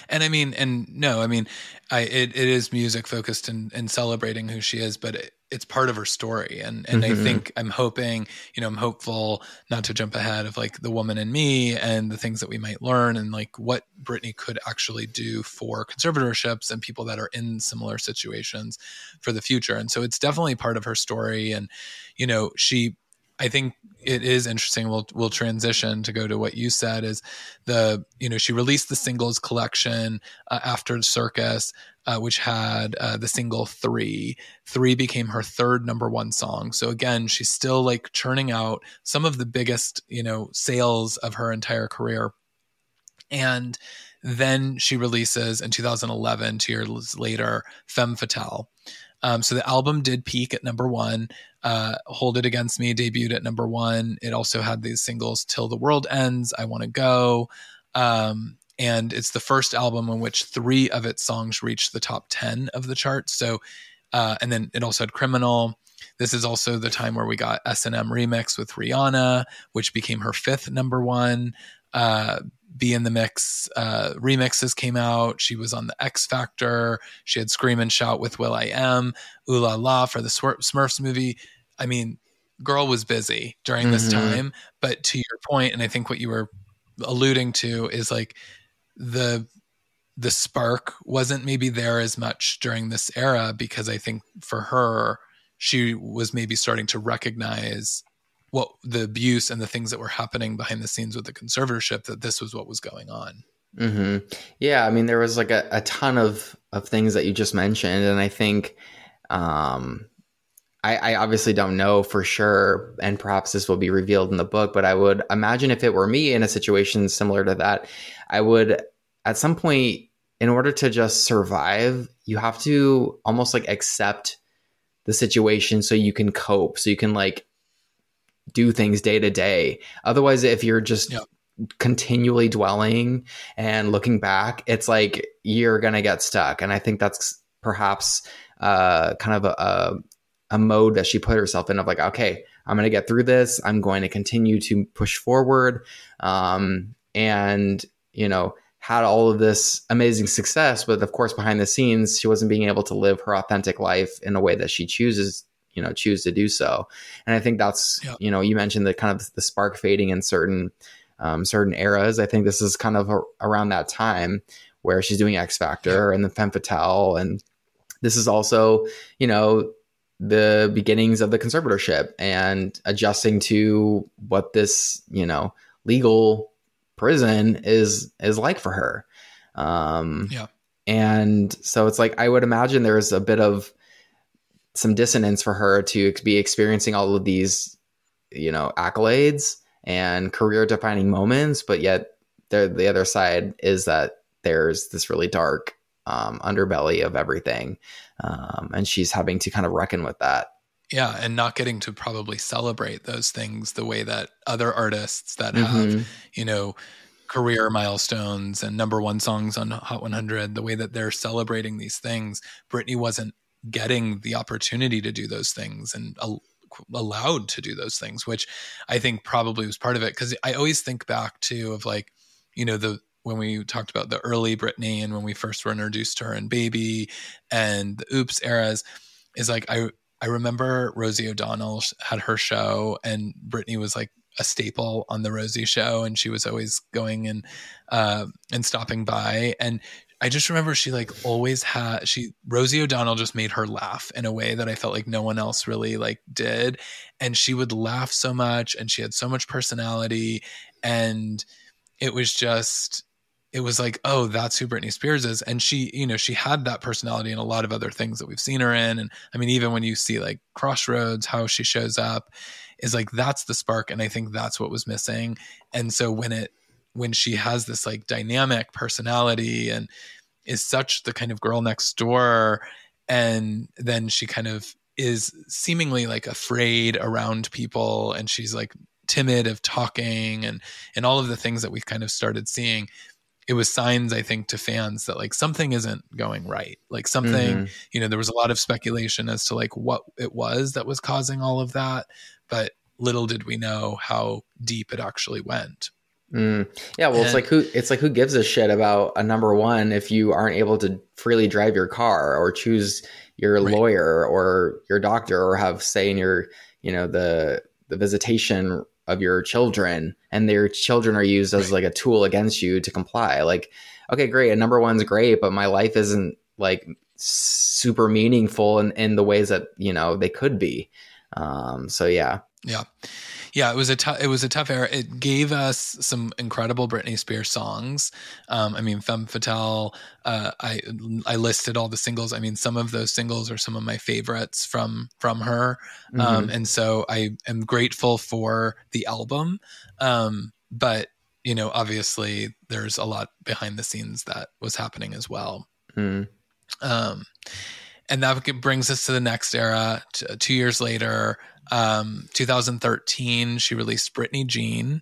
And I mean, and no, I mean, I it, it is music focused and, and celebrating who she is, but it, it's part of her story. And and mm-hmm. i think i'm hoping you know i'm hopeful not to jump ahead of like the woman in me and the things that we might learn and like what brittany could actually do for conservatorships and people that are in similar situations for the future. And so it's definitely part of her story. And you know she I think it is interesting. We'll we'll transition to go to what you said is the you know she released the singles collection uh, after Circus, uh, which had uh, the single Three. Three became her third number one song. So again, she's still like churning out some of the biggest you know sales of her entire career, and then she releases in 2011, two years later, Femme Fatale. Um, so the album did peak at number one. Uh, Hold It Against Me debuted at number one. It also had these singles Till the World Ends, I Want to Go. Um, and it's the first album in which three of its songs reached the top 10 of the charts. So, uh, and then it also had Criminal. This is also the time where we got S&M Remix with Rihanna, which became her fifth number one. Uh, B in the Mix uh, remixes came out. She was on the X Factor. She had Scream and Shout with will.i.am, Ooh La La for the Smurfs movie. I mean, girl was busy during mm-hmm. this time. But to your point, and I think what you were alluding to is like the the spark wasn't maybe there as much during this era because I think for her she was maybe starting to recognize what the abuse and the things that were happening behind the scenes with the conservatorship that this was what was going on mm-hmm. yeah i mean there was like a, a, ton of of things that you just mentioned and i think um I, I obviously don't know for sure and perhaps this will be revealed in the book but i would imagine if it were me in a situation similar to that i would at some point in order to just survive you have to almost like accept the situation so you can cope so you can like do things day to day. Otherwise, if you're just yep. continually dwelling and looking back, it's like you're gonna get stuck. And I think that's perhaps uh, kind of a, a, mode that she put herself in of like, okay, I'm gonna get through this. I'm going to continue to push forward. Um, and you know had all of this amazing success, but of course, behind the scenes, she wasn't being able to live her authentic life in a way that she chooses you know choose to do so. And i think that's yeah. you know you mentioned the kind of the spark fading in certain um, certain eras. I think this is kind of a, around that time where she's doing x factor yeah. and the femme fatale. And this is also you know the beginnings of the conservatorship and adjusting to what this you know legal prison is is like for her. Um yeah. and so it's like i would imagine there's a bit of some dissonance for her to be experiencing all of these, you know, accolades and career defining moments, but yet the the other side is that there's this really dark um, underbelly of everything, um, and she's having to kind of reckon with that. Yeah, and not getting to probably celebrate those things the way that other artists that have, mm-hmm. you know, career milestones and number one songs on Hot 100, the way that they're celebrating these things, Britney wasn't getting the opportunity to do those things and allowed to do those things, which I think probably was part of it. Cause I always think back to of like, you know, the, when we talked about the early Britney and when we first were introduced to her and baby and the oops eras is like, I, I remember Rosie O'Donnell had her show and Britney was like a staple on the Rosie show and she was always going and uh, and stopping by and I just remember she like always had she Rosie O'Donnell just made her laugh in a way that I felt like no one else really like did. And she would laugh so much and she had so much personality and it was just it was like oh that's who Britney Spears is. And she you know she had that personality in a lot of other things that we've seen her in. And I mean even when you see like Crossroads how she shows up is like that's the spark and I think that's what was missing. And so when it when she has this like dynamic personality and is such the kind of girl next door and then she kind of is seemingly like afraid around people and she's like timid of talking and and all of the things that we've kind of started seeing it was signs i think to fans that like something isn't going right like something mm-hmm. you know there was a lot of speculation as to like what it was that was causing all of that but little did we know how deep it actually went Mm. Yeah, well, and, it's like who it's like who gives a shit about a number one if you aren't able to freely drive your car or choose your right. lawyer or your doctor or have say in your you know the the visitation of your children and their children are used as right. like a tool against you to comply. Like, okay, great, a number one's great, but my life isn't like super meaningful in, in the ways that you know they could be. Um, so yeah. Yeah. Yeah, it was a tough it was a tough era. It gave us some incredible Britney Spears songs. Um, I mean, Femme Fatale. Uh, I I listed all the singles. I mean, some of those singles are some of my favorites from from her. Um, mm-hmm. and so I am grateful for the album. Um, but you know, obviously, there's a lot behind the scenes that was happening as well. Mm. Um, and that brings us to the next era. T- two years later, um, 2013, she released Britney Jean.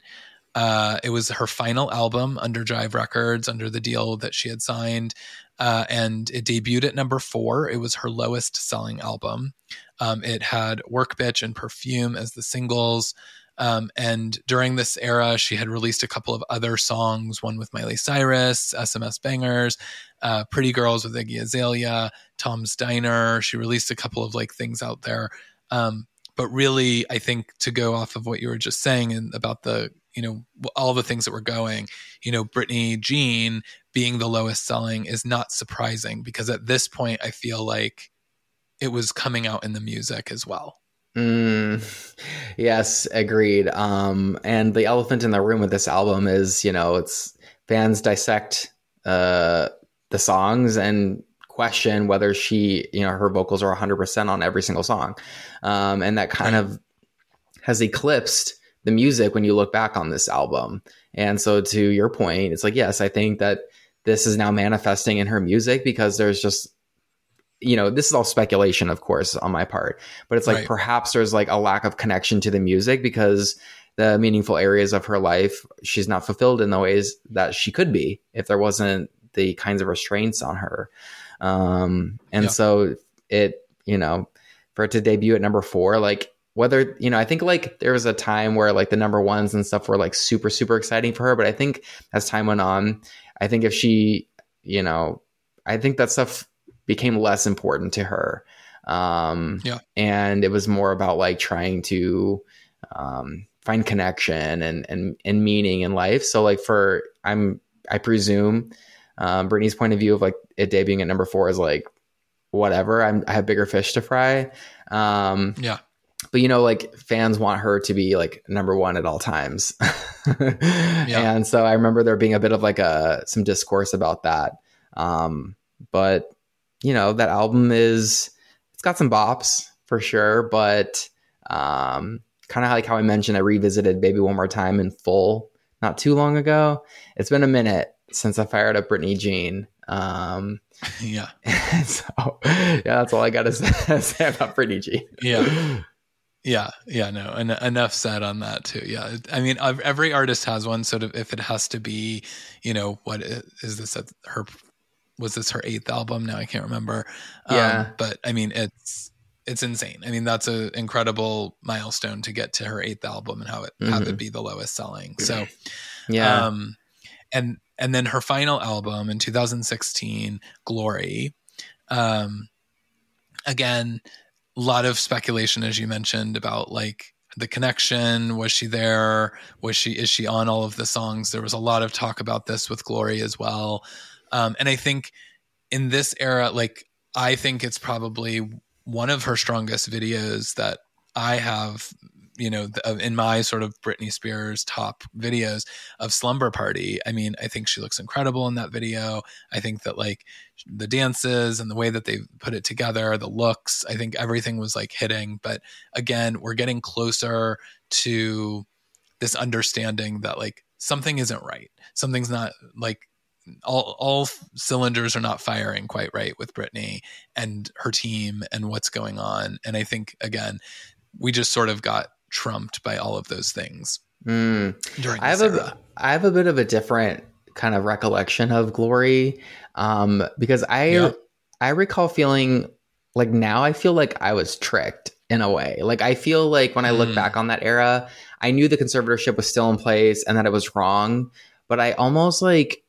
Uh, it was her final album under Jive Records, under the deal that she had signed. Uh, and it debuted at number four. It was her lowest selling album. Um, it had Work Bitch and Perfume as the singles. Um, and during this era, she had released a couple of other songs, one with Miley Cyrus, SMS Bangerz, uh, Pretty Girls with Iggy Azalea, Tom's Diner. She released a couple of like things out there. Um, but really, I think to go off of what you were just saying and about the, you know, all the things that were going, you know, Britney Jean being the lowest selling is not surprising because at this point, I feel like it was coming out in the music as well. Mm, yes, agreed. Um, and the elephant in the room with this album is, you know, it's fans dissect uh, the songs and question whether she, you know, her vocals are 100% on every single song. Um, and that kind of has eclipsed the music when you look back on this album. And so, to your point, it's like, yes, I think that this is now manifesting in her music because there's just you know, this is all speculation, of course, on my part, but it's like right. perhaps there's like a lack of connection to the music because the meaningful areas of her life she's not fulfilled in the ways that she could be if there wasn't the kinds of restraints on her. Um, and yeah. so it, you know, for it to debut at number four, like whether, you know, I think like there was a time where like the number ones and stuff were like super, super exciting for her. But I think as time went on, I think if she, you know, I think that stuff became less important to her. Um, yeah. And it was more about like trying to um, find connection and, and, and meaning in life. So like for, I'm, I presume um, Britney's point of view of like it debuting at number four is like, whatever, I'm, I have bigger fish to fry. Um, yeah. But you know, like fans want her to be like number one at all times. yeah. And so I remember there being a bit of like a, some discourse about that. Um, but you know, that album is it's got some bops for sure, but um, kind of like how I mentioned, I revisited Baby One More Time in full not too long ago. It's been a minute since I fired up Britney Jean. Um, yeah. so yeah, that's all I got to say about Britney Jean. yeah. Yeah, yeah, no, en- enough said on that too. Yeah, I mean, every artist has one. Sort of, if it has to be, you know, what is this her was this her eighth album? Now I can't remember. Yeah, um, but I mean it's it's insane. I mean that's an incredible milestone to get to her eighth album and have it mm-hmm. have it be the lowest selling. So yeah, um, and and then her final album in 2016, Glory. Um, again, a lot of speculation as you mentioned about like the connection. Was she there? Was she is she on all of the songs? There was a lot of talk about this with glory as well. Um, and I think in this era, like I think it's probably one of her strongest videos that I have, you know, uh, in my sort of Britney Spears top videos of Slumber Party. I mean, I think she looks incredible in that video. I think that like the dances and the way that they put it together, the looks, I think everything was like hitting. But again, we're getting closer to this understanding that like something isn't right. Something's not like all all cylinders are not firing quite right with Britney and her team and what's going on. And I think again, we just sort of got trumped by all of those things mm. during. I have era. a I have a bit of a different kind of recollection of Glory um, because I yeah. I recall feeling like now I feel like I was tricked in a way. Like I feel like when I look mm. back on that era, I knew the conservatorship was still in place and that it was wrong, but I almost like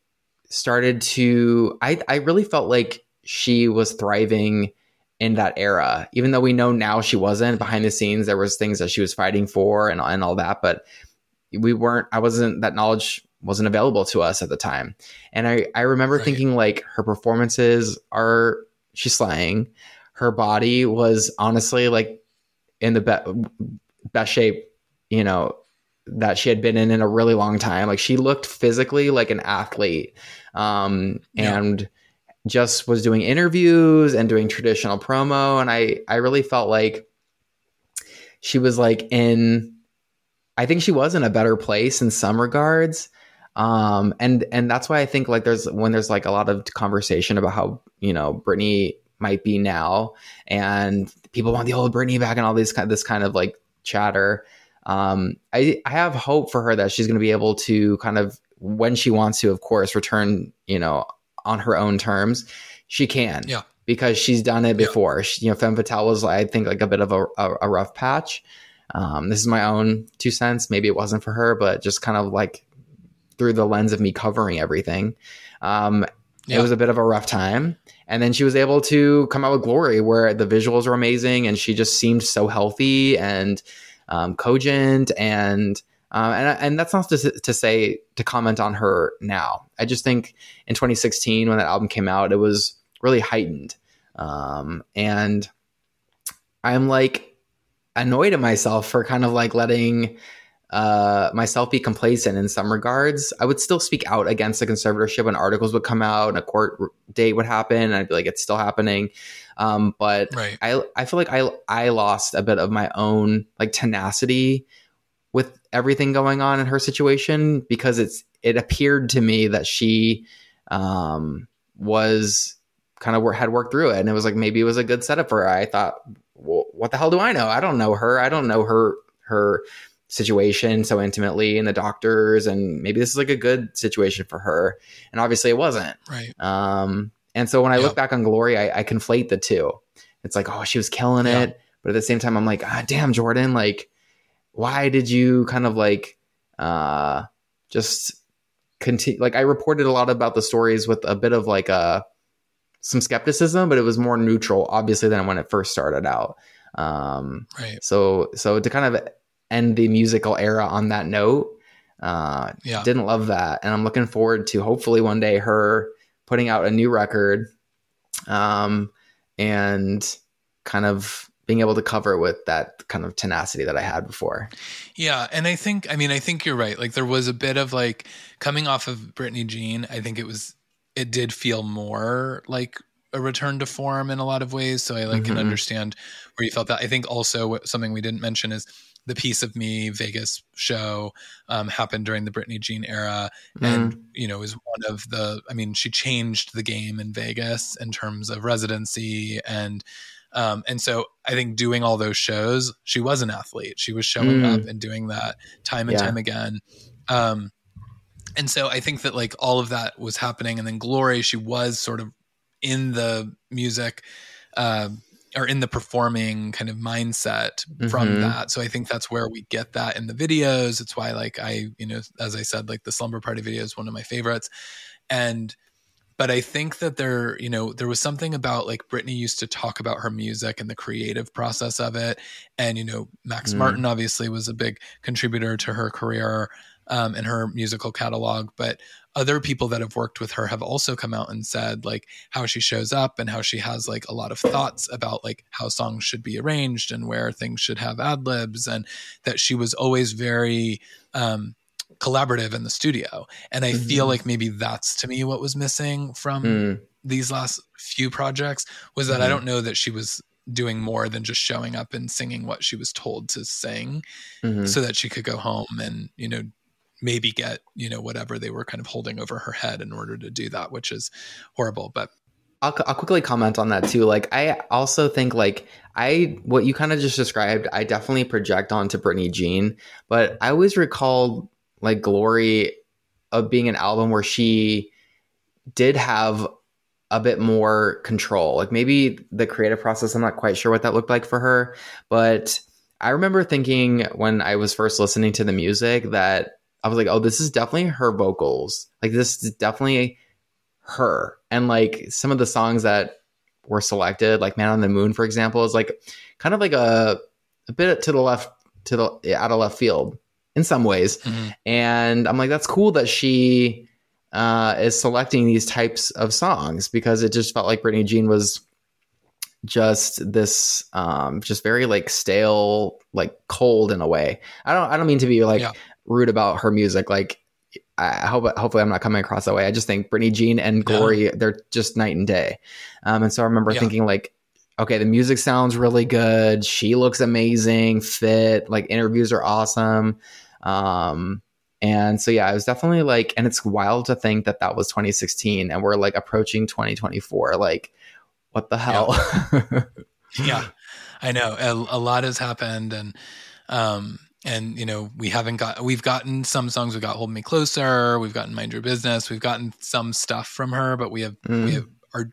started to I I really felt like she was thriving in that era even though we know now she wasn't behind the scenes there was things that she was fighting for and, and all that but we weren't i wasn't that knowledge wasn't available to us at the time and i i remember right. thinking like her performances are she's slaying her body was honestly like in the be- best shape, you know, that she had been in in a really long time. Like she looked physically like an athlete, um, yeah. and just was doing interviews and doing traditional promo. And I I really felt like she was like in. I think she was in a better place in some regards. Um, and and that's why I think like there's when there's like a lot of conversation about how you know Britney might be now, and people want the old Britney back and all these kind this kind of like chatter. Um, I I have hope for her that she's going to be able to kind of when she wants to, of course, return you know on her own terms. She can, yeah, because she's done it before. Yeah. She, you know, Femme Fatale was I think like a bit of a, a, a rough patch. Um, this is my own two cents. Maybe it wasn't for her, but just kind of like through the lens of me covering everything. Um, yeah. It was a bit of a rough time. And then she was able to come out with Glory, where the visuals were amazing and she just seemed so healthy and um, cogent. And uh, and, and that's not to, to say to comment on her now. I just think in 2016, when that album came out, it was really heightened. Um, and I'm like annoyed at myself for kind of like letting uh, myself be complacent in some regards. I would still speak out against the conservatorship when articles would come out and a court date would happen, and I'd be like, it's still happening. Um, but right. I I feel like I I lost a bit of my own like tenacity everything going on in her situation because it's it appeared to me that she um, was kind of had worked through it, and it was like maybe it was a good setup for her. I thought, well, what the hell do I know? I don't know her. I don't know her her situation so intimately and the doctors and maybe this is like a good situation for her and obviously it wasn't right um and so when i yep. look back on glory I, I, conflate the two it's like oh she was killing yeah. it but at the same time i'm like ah damn jordan like why did you kind of like uh just continue like i reported a lot about the stories with a bit of like a uh, some skepticism but it was more neutral obviously than when it first started out um right so so to kind of end the musical era on that note. Uh, yeah. Didn't love that. And I'm looking forward to hopefully one day her putting out a new record um, and kind of being able to cover with that kind of tenacity that I had before. Yeah. And I think, I mean, I think you're right. Like there was a bit of like coming off of Britney Jean, I think it was, it did feel more like a return to form in a lot of ways. So I like mm-hmm. can understand where you felt that. I think also something we didn't mention is the piece of me Vegas show um, happened during the Britney Jean era, mm. and you know is one of the. I mean, she changed the game in Vegas in terms of residency and. Um, and so I think doing all those shows, she was an athlete. She was showing mm. up and doing that time and yeah. time again. Um, and so I think that like all of that was happening. And then Glory, she was sort of in the music uh, or in the performing kind of mindset mm-hmm. from that. So I think that's where we get that in the videos. It's why like I, you know, as I said, like the slumber party video is one of my favorites. And but I think that there, you know, there was something about like Britney used to talk about her music and the creative process of it. And, you know, Max mm. Martin obviously was a big contributor to her career um, and her musical catalog. But other people that have worked with her have also come out and said like how she shows up and how she has like a lot of thoughts about like how songs should be arranged and where things should have ad libs and that she was always very um, collaborative in the studio. And I mm-hmm. feel like maybe that's to me what was missing from mm. these last few projects was that mm-hmm. I don't know that she was doing more than just showing up and singing what she was told to sing mm-hmm. so that she could go home and you know maybe get you know whatever they were kind of holding over her head in order to do that which is horrible but I'll, I'll quickly comment on that too like i also think like i what you kind of just described i definitely project onto britney jean but i always recall like glory of being an album where she did have a bit more control like maybe the creative process i'm not quite sure what that looked like for her but i remember thinking when i was first listening to the music that I was like, oh, this is definitely her vocals. Like this is definitely her. And like some of the songs that were selected, like Man on the Moon, for example, is like kind of like a a bit to the left to the out of left field in some ways. Mm-hmm. And I'm like, that's cool that she uh, is selecting these types of songs because it just felt like Britney Jean was just this um just very like stale like cold in a way i don't i don't mean to be like yeah. rude about her music like I hope hopefully I'm not coming across that way. I just think Britney Jean and Glory yeah. they're just night and day. Um, and so I remember yeah. thinking like, okay, the music sounds really good. She looks amazing, fit. Like interviews are awesome. Um, and so yeah, I was definitely like, and it's wild to think that that was 2016, and we're like approaching 2024. Like, what the hell? Yeah, yeah I know a, a lot has happened, and um, and you know we haven't got we've gotten some songs we got hold me closer we've gotten mind your business we've gotten some stuff from her but we have mm. we have our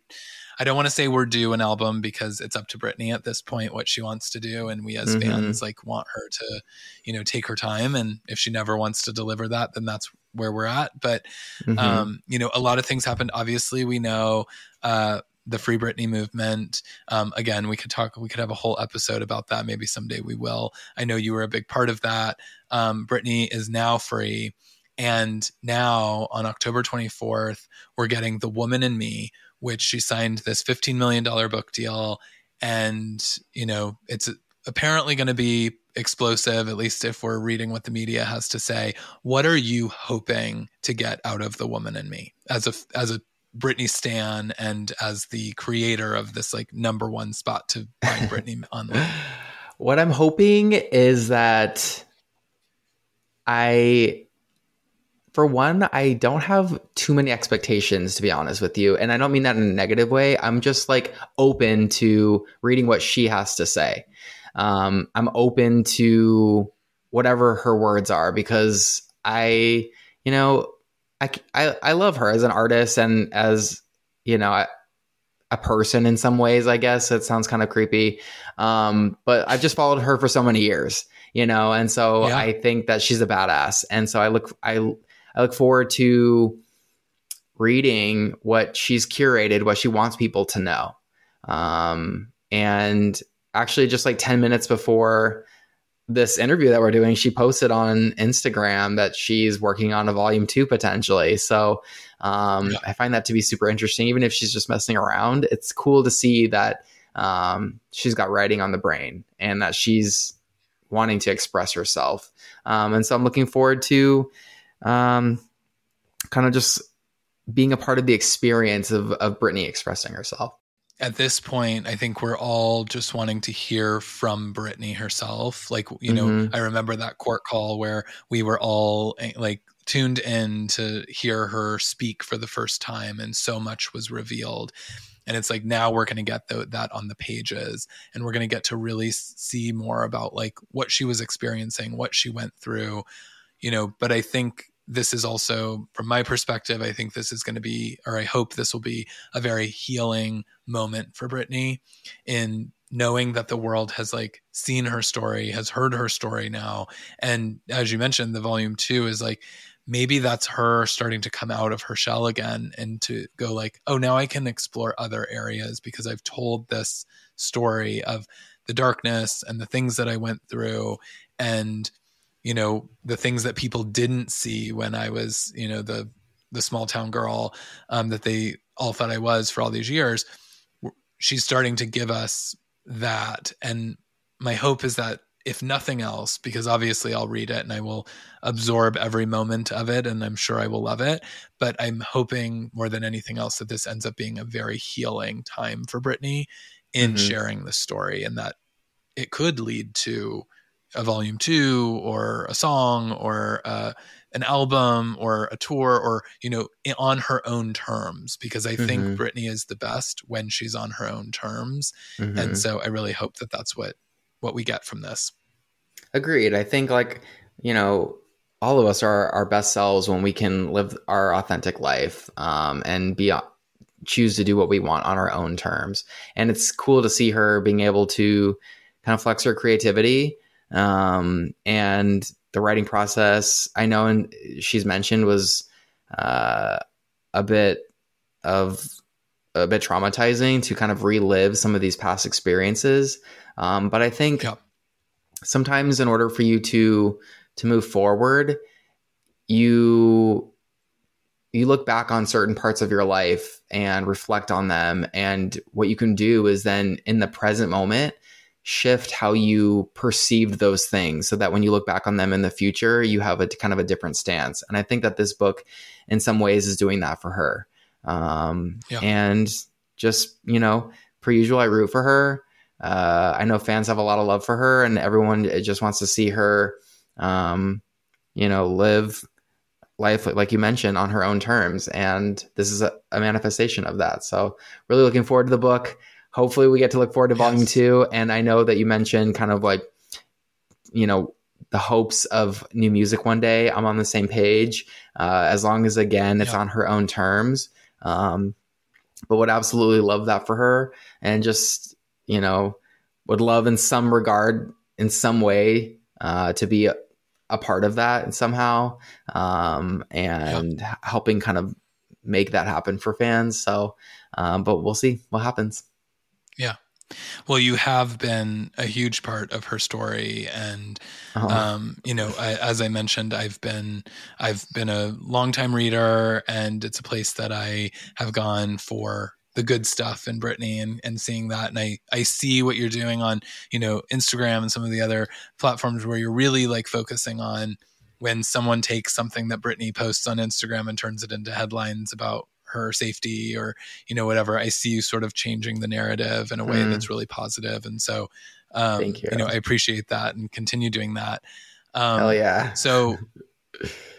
i don't want to say we're due an album because it's up to Britney at this point what she wants to do and we as mm-hmm. fans like want her to you know take her time and if she never wants to deliver that then that's where we're at but mm-hmm. um you know a lot of things happened obviously we know uh the Free Britney movement. Um, again, we could talk, we could have a whole episode about that. Maybe someday we will. I know you were a big part of that. Um, Britney is now free. And now on October 24th, we're getting The Woman in Me, which she signed this $15 million book deal. And, you know, it's apparently going to be explosive, at least if we're reading what the media has to say. What are you hoping to get out of The Woman in Me as a, as a Britney Stan and as the creator of this like number one spot to find Britney on What I'm hoping is that I for one, I don't have too many expectations to be honest with you. And I don't mean that in a negative way. I'm just like open to reading what she has to say. Um, I'm open to whatever her words are because I, you know, I, I, I love her as an artist and as you know a, a person in some ways. I guess it sounds kind of creepy, um, but I've just followed her for so many years, you know, and so yeah. I think that she's a badass, and so I look I I look forward to reading what she's curated, what she wants people to know, um, and actually just like 10 minutes before this interview that we're doing, she posted on Instagram that she's working on a volume two potentially. So um, yeah. I find that to be super interesting. Even if she's just messing around, it's cool to see that um, she's got writing on the brain and that she's wanting to express herself. Um, and so I'm looking forward to um, kind of just being a part of the experience of, of Britney expressing herself at this point, I think we're all just wanting to hear from Britney herself. Like, you know, mm-hmm. I remember that court call where we were all eh, like tuned in to hear her speak for the first time, and so much was revealed. And it's like now we're going to get the, that on the pages, and we're going to get to really see more about like what she was experiencing, what she went through, you know. But I think this is also, from my perspective, I think this is going to be, or I hope this will be a very healing moment for Britney in knowing that the world has like seen her story, has heard her story now. And as you mentioned, the volume two is like, maybe that's her starting to come out of her shell again and to go like, oh, now I can explore other areas because I've told this story of the darkness and the things that I went through. And you know the things that people didn't see when I was you know the the small town girl um, that they all thought I was for all these years. She's starting to give us that, and my hope is that if nothing else, because obviously I'll read it and I will absorb every moment of it, and I'm sure I will love it. But I'm hoping more than anything else that this ends up being a very healing time for Britney in mm-hmm. sharing the story, and that it could lead to a volume two or a song or uh, an album or a tour or you know on her own terms because i mm-hmm. think britney is the best when she's on her own terms mm-hmm. and so i really hope that that's what what we get from this agreed i think like you know all of us are our best selves when we can live our authentic life um, and be choose to do what we want on our own terms and it's cool to see her being able to kind of flex her creativity um, and the writing process, I know, and she's mentioned was uh, a bit of a bit traumatizing to kind of relive some of these past experiences. Um, but I think sometimes, in order for you to to move forward, you you look back on certain parts of your life and reflect on them. And what you can do is then in the present moment, shift how you perceived those things so that when you look back on them in the future, you have a kind of a different stance. And I think that this book, in some ways, is doing that for her. Um, yeah. And just, you know, per usual, I root for her. Uh, I know fans have a lot of love for her, and everyone just wants to see her, um, you know, live life, like you mentioned, on her own terms. And this is a, a, manifestation of that. So, really looking forward to the book. Hopefully, we get to look forward to volume yes. two. And I know that you mentioned kind of like, you know, the hopes of new music one day. I'm on the same page. Uh, as long as, again, it's on her own terms. Um, but would absolutely love that for her. And just, you know, would love in some regard, in some way, uh, to be a part of that somehow um, and yeah. helping kind of make that happen for fans. So, um, but we'll see what happens. Yeah. Well, you have been a huge part of her story, and uh-huh. um, you know, I, as I mentioned, I've been I've been a longtime reader, and it's a place that I have gone for the good stuff in Britney and, and seeing that. And I, I see what you're doing on, you know, Instagram and some of the other platforms where you're really like focusing on when someone takes something that Britney posts on Instagram and turns it into headlines about her safety or, you know, whatever. I see you sort of changing the narrative in a way mm. that's really. And so, um, Thank you. you know, I appreciate that and continue doing that. Um, Hell yeah. so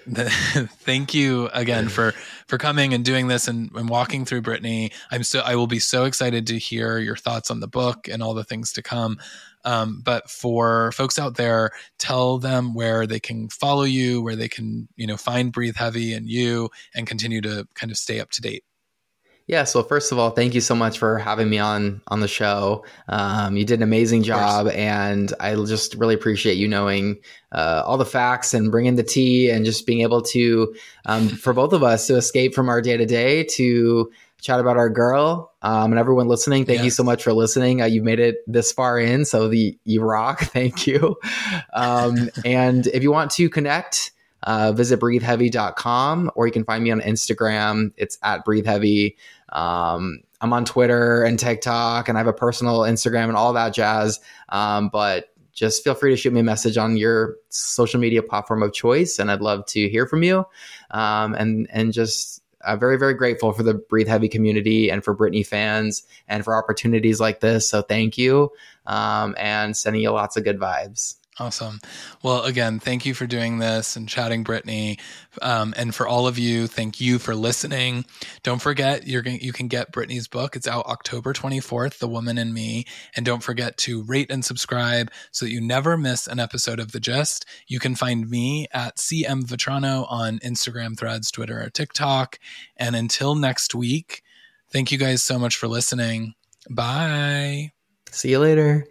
thank you again for for coming and doing this and, and walking through Britney. I'm so I will be so excited to hear your thoughts on the book and all the things to come. Um, but for folks out there, tell them where they can follow you, where they can you know find Breathe Heavy and you, and continue to kind of stay up to date. Yeah. So first of all, thank you so much for having me on on the show. Um, you did an amazing job, and I just really appreciate you knowing uh, all the facts and bringing the tea, and just being able to, um, for both of us, to escape from our day to day to chat about our girl. Um, and everyone listening, thank yes. you so much for listening. Uh, you've made it this far in, so the you rock. Thank you. Um, and if you want to connect uh, visit breatheheavy.com or you can find me on Instagram. It's at breatheheavy. Um, I'm on Twitter and TikTok and I have a personal Instagram and all that jazz. Um, but just feel free to shoot me a message on your social media platform of choice, and I'd love to hear from you. Um, and and just uh, very very grateful for the Breathe Heavy community and for Britney fans and for opportunities like this. So thank you, um, and sending you lots of good vibes. Awesome. Well, again, thank you for doing this and chatting, Britney. Um, and for all of you, thank you for listening. Don't forget, you're going you can get Britney's book. It's out October 24th, The Woman in Me. And don't forget to rate and subscribe so that you never miss an episode of The Gist. You can find me at CM Vetrano on Instagram, Threads, Twitter, or TikTok. And until next week, thank you guys so much for listening. Bye. See you later.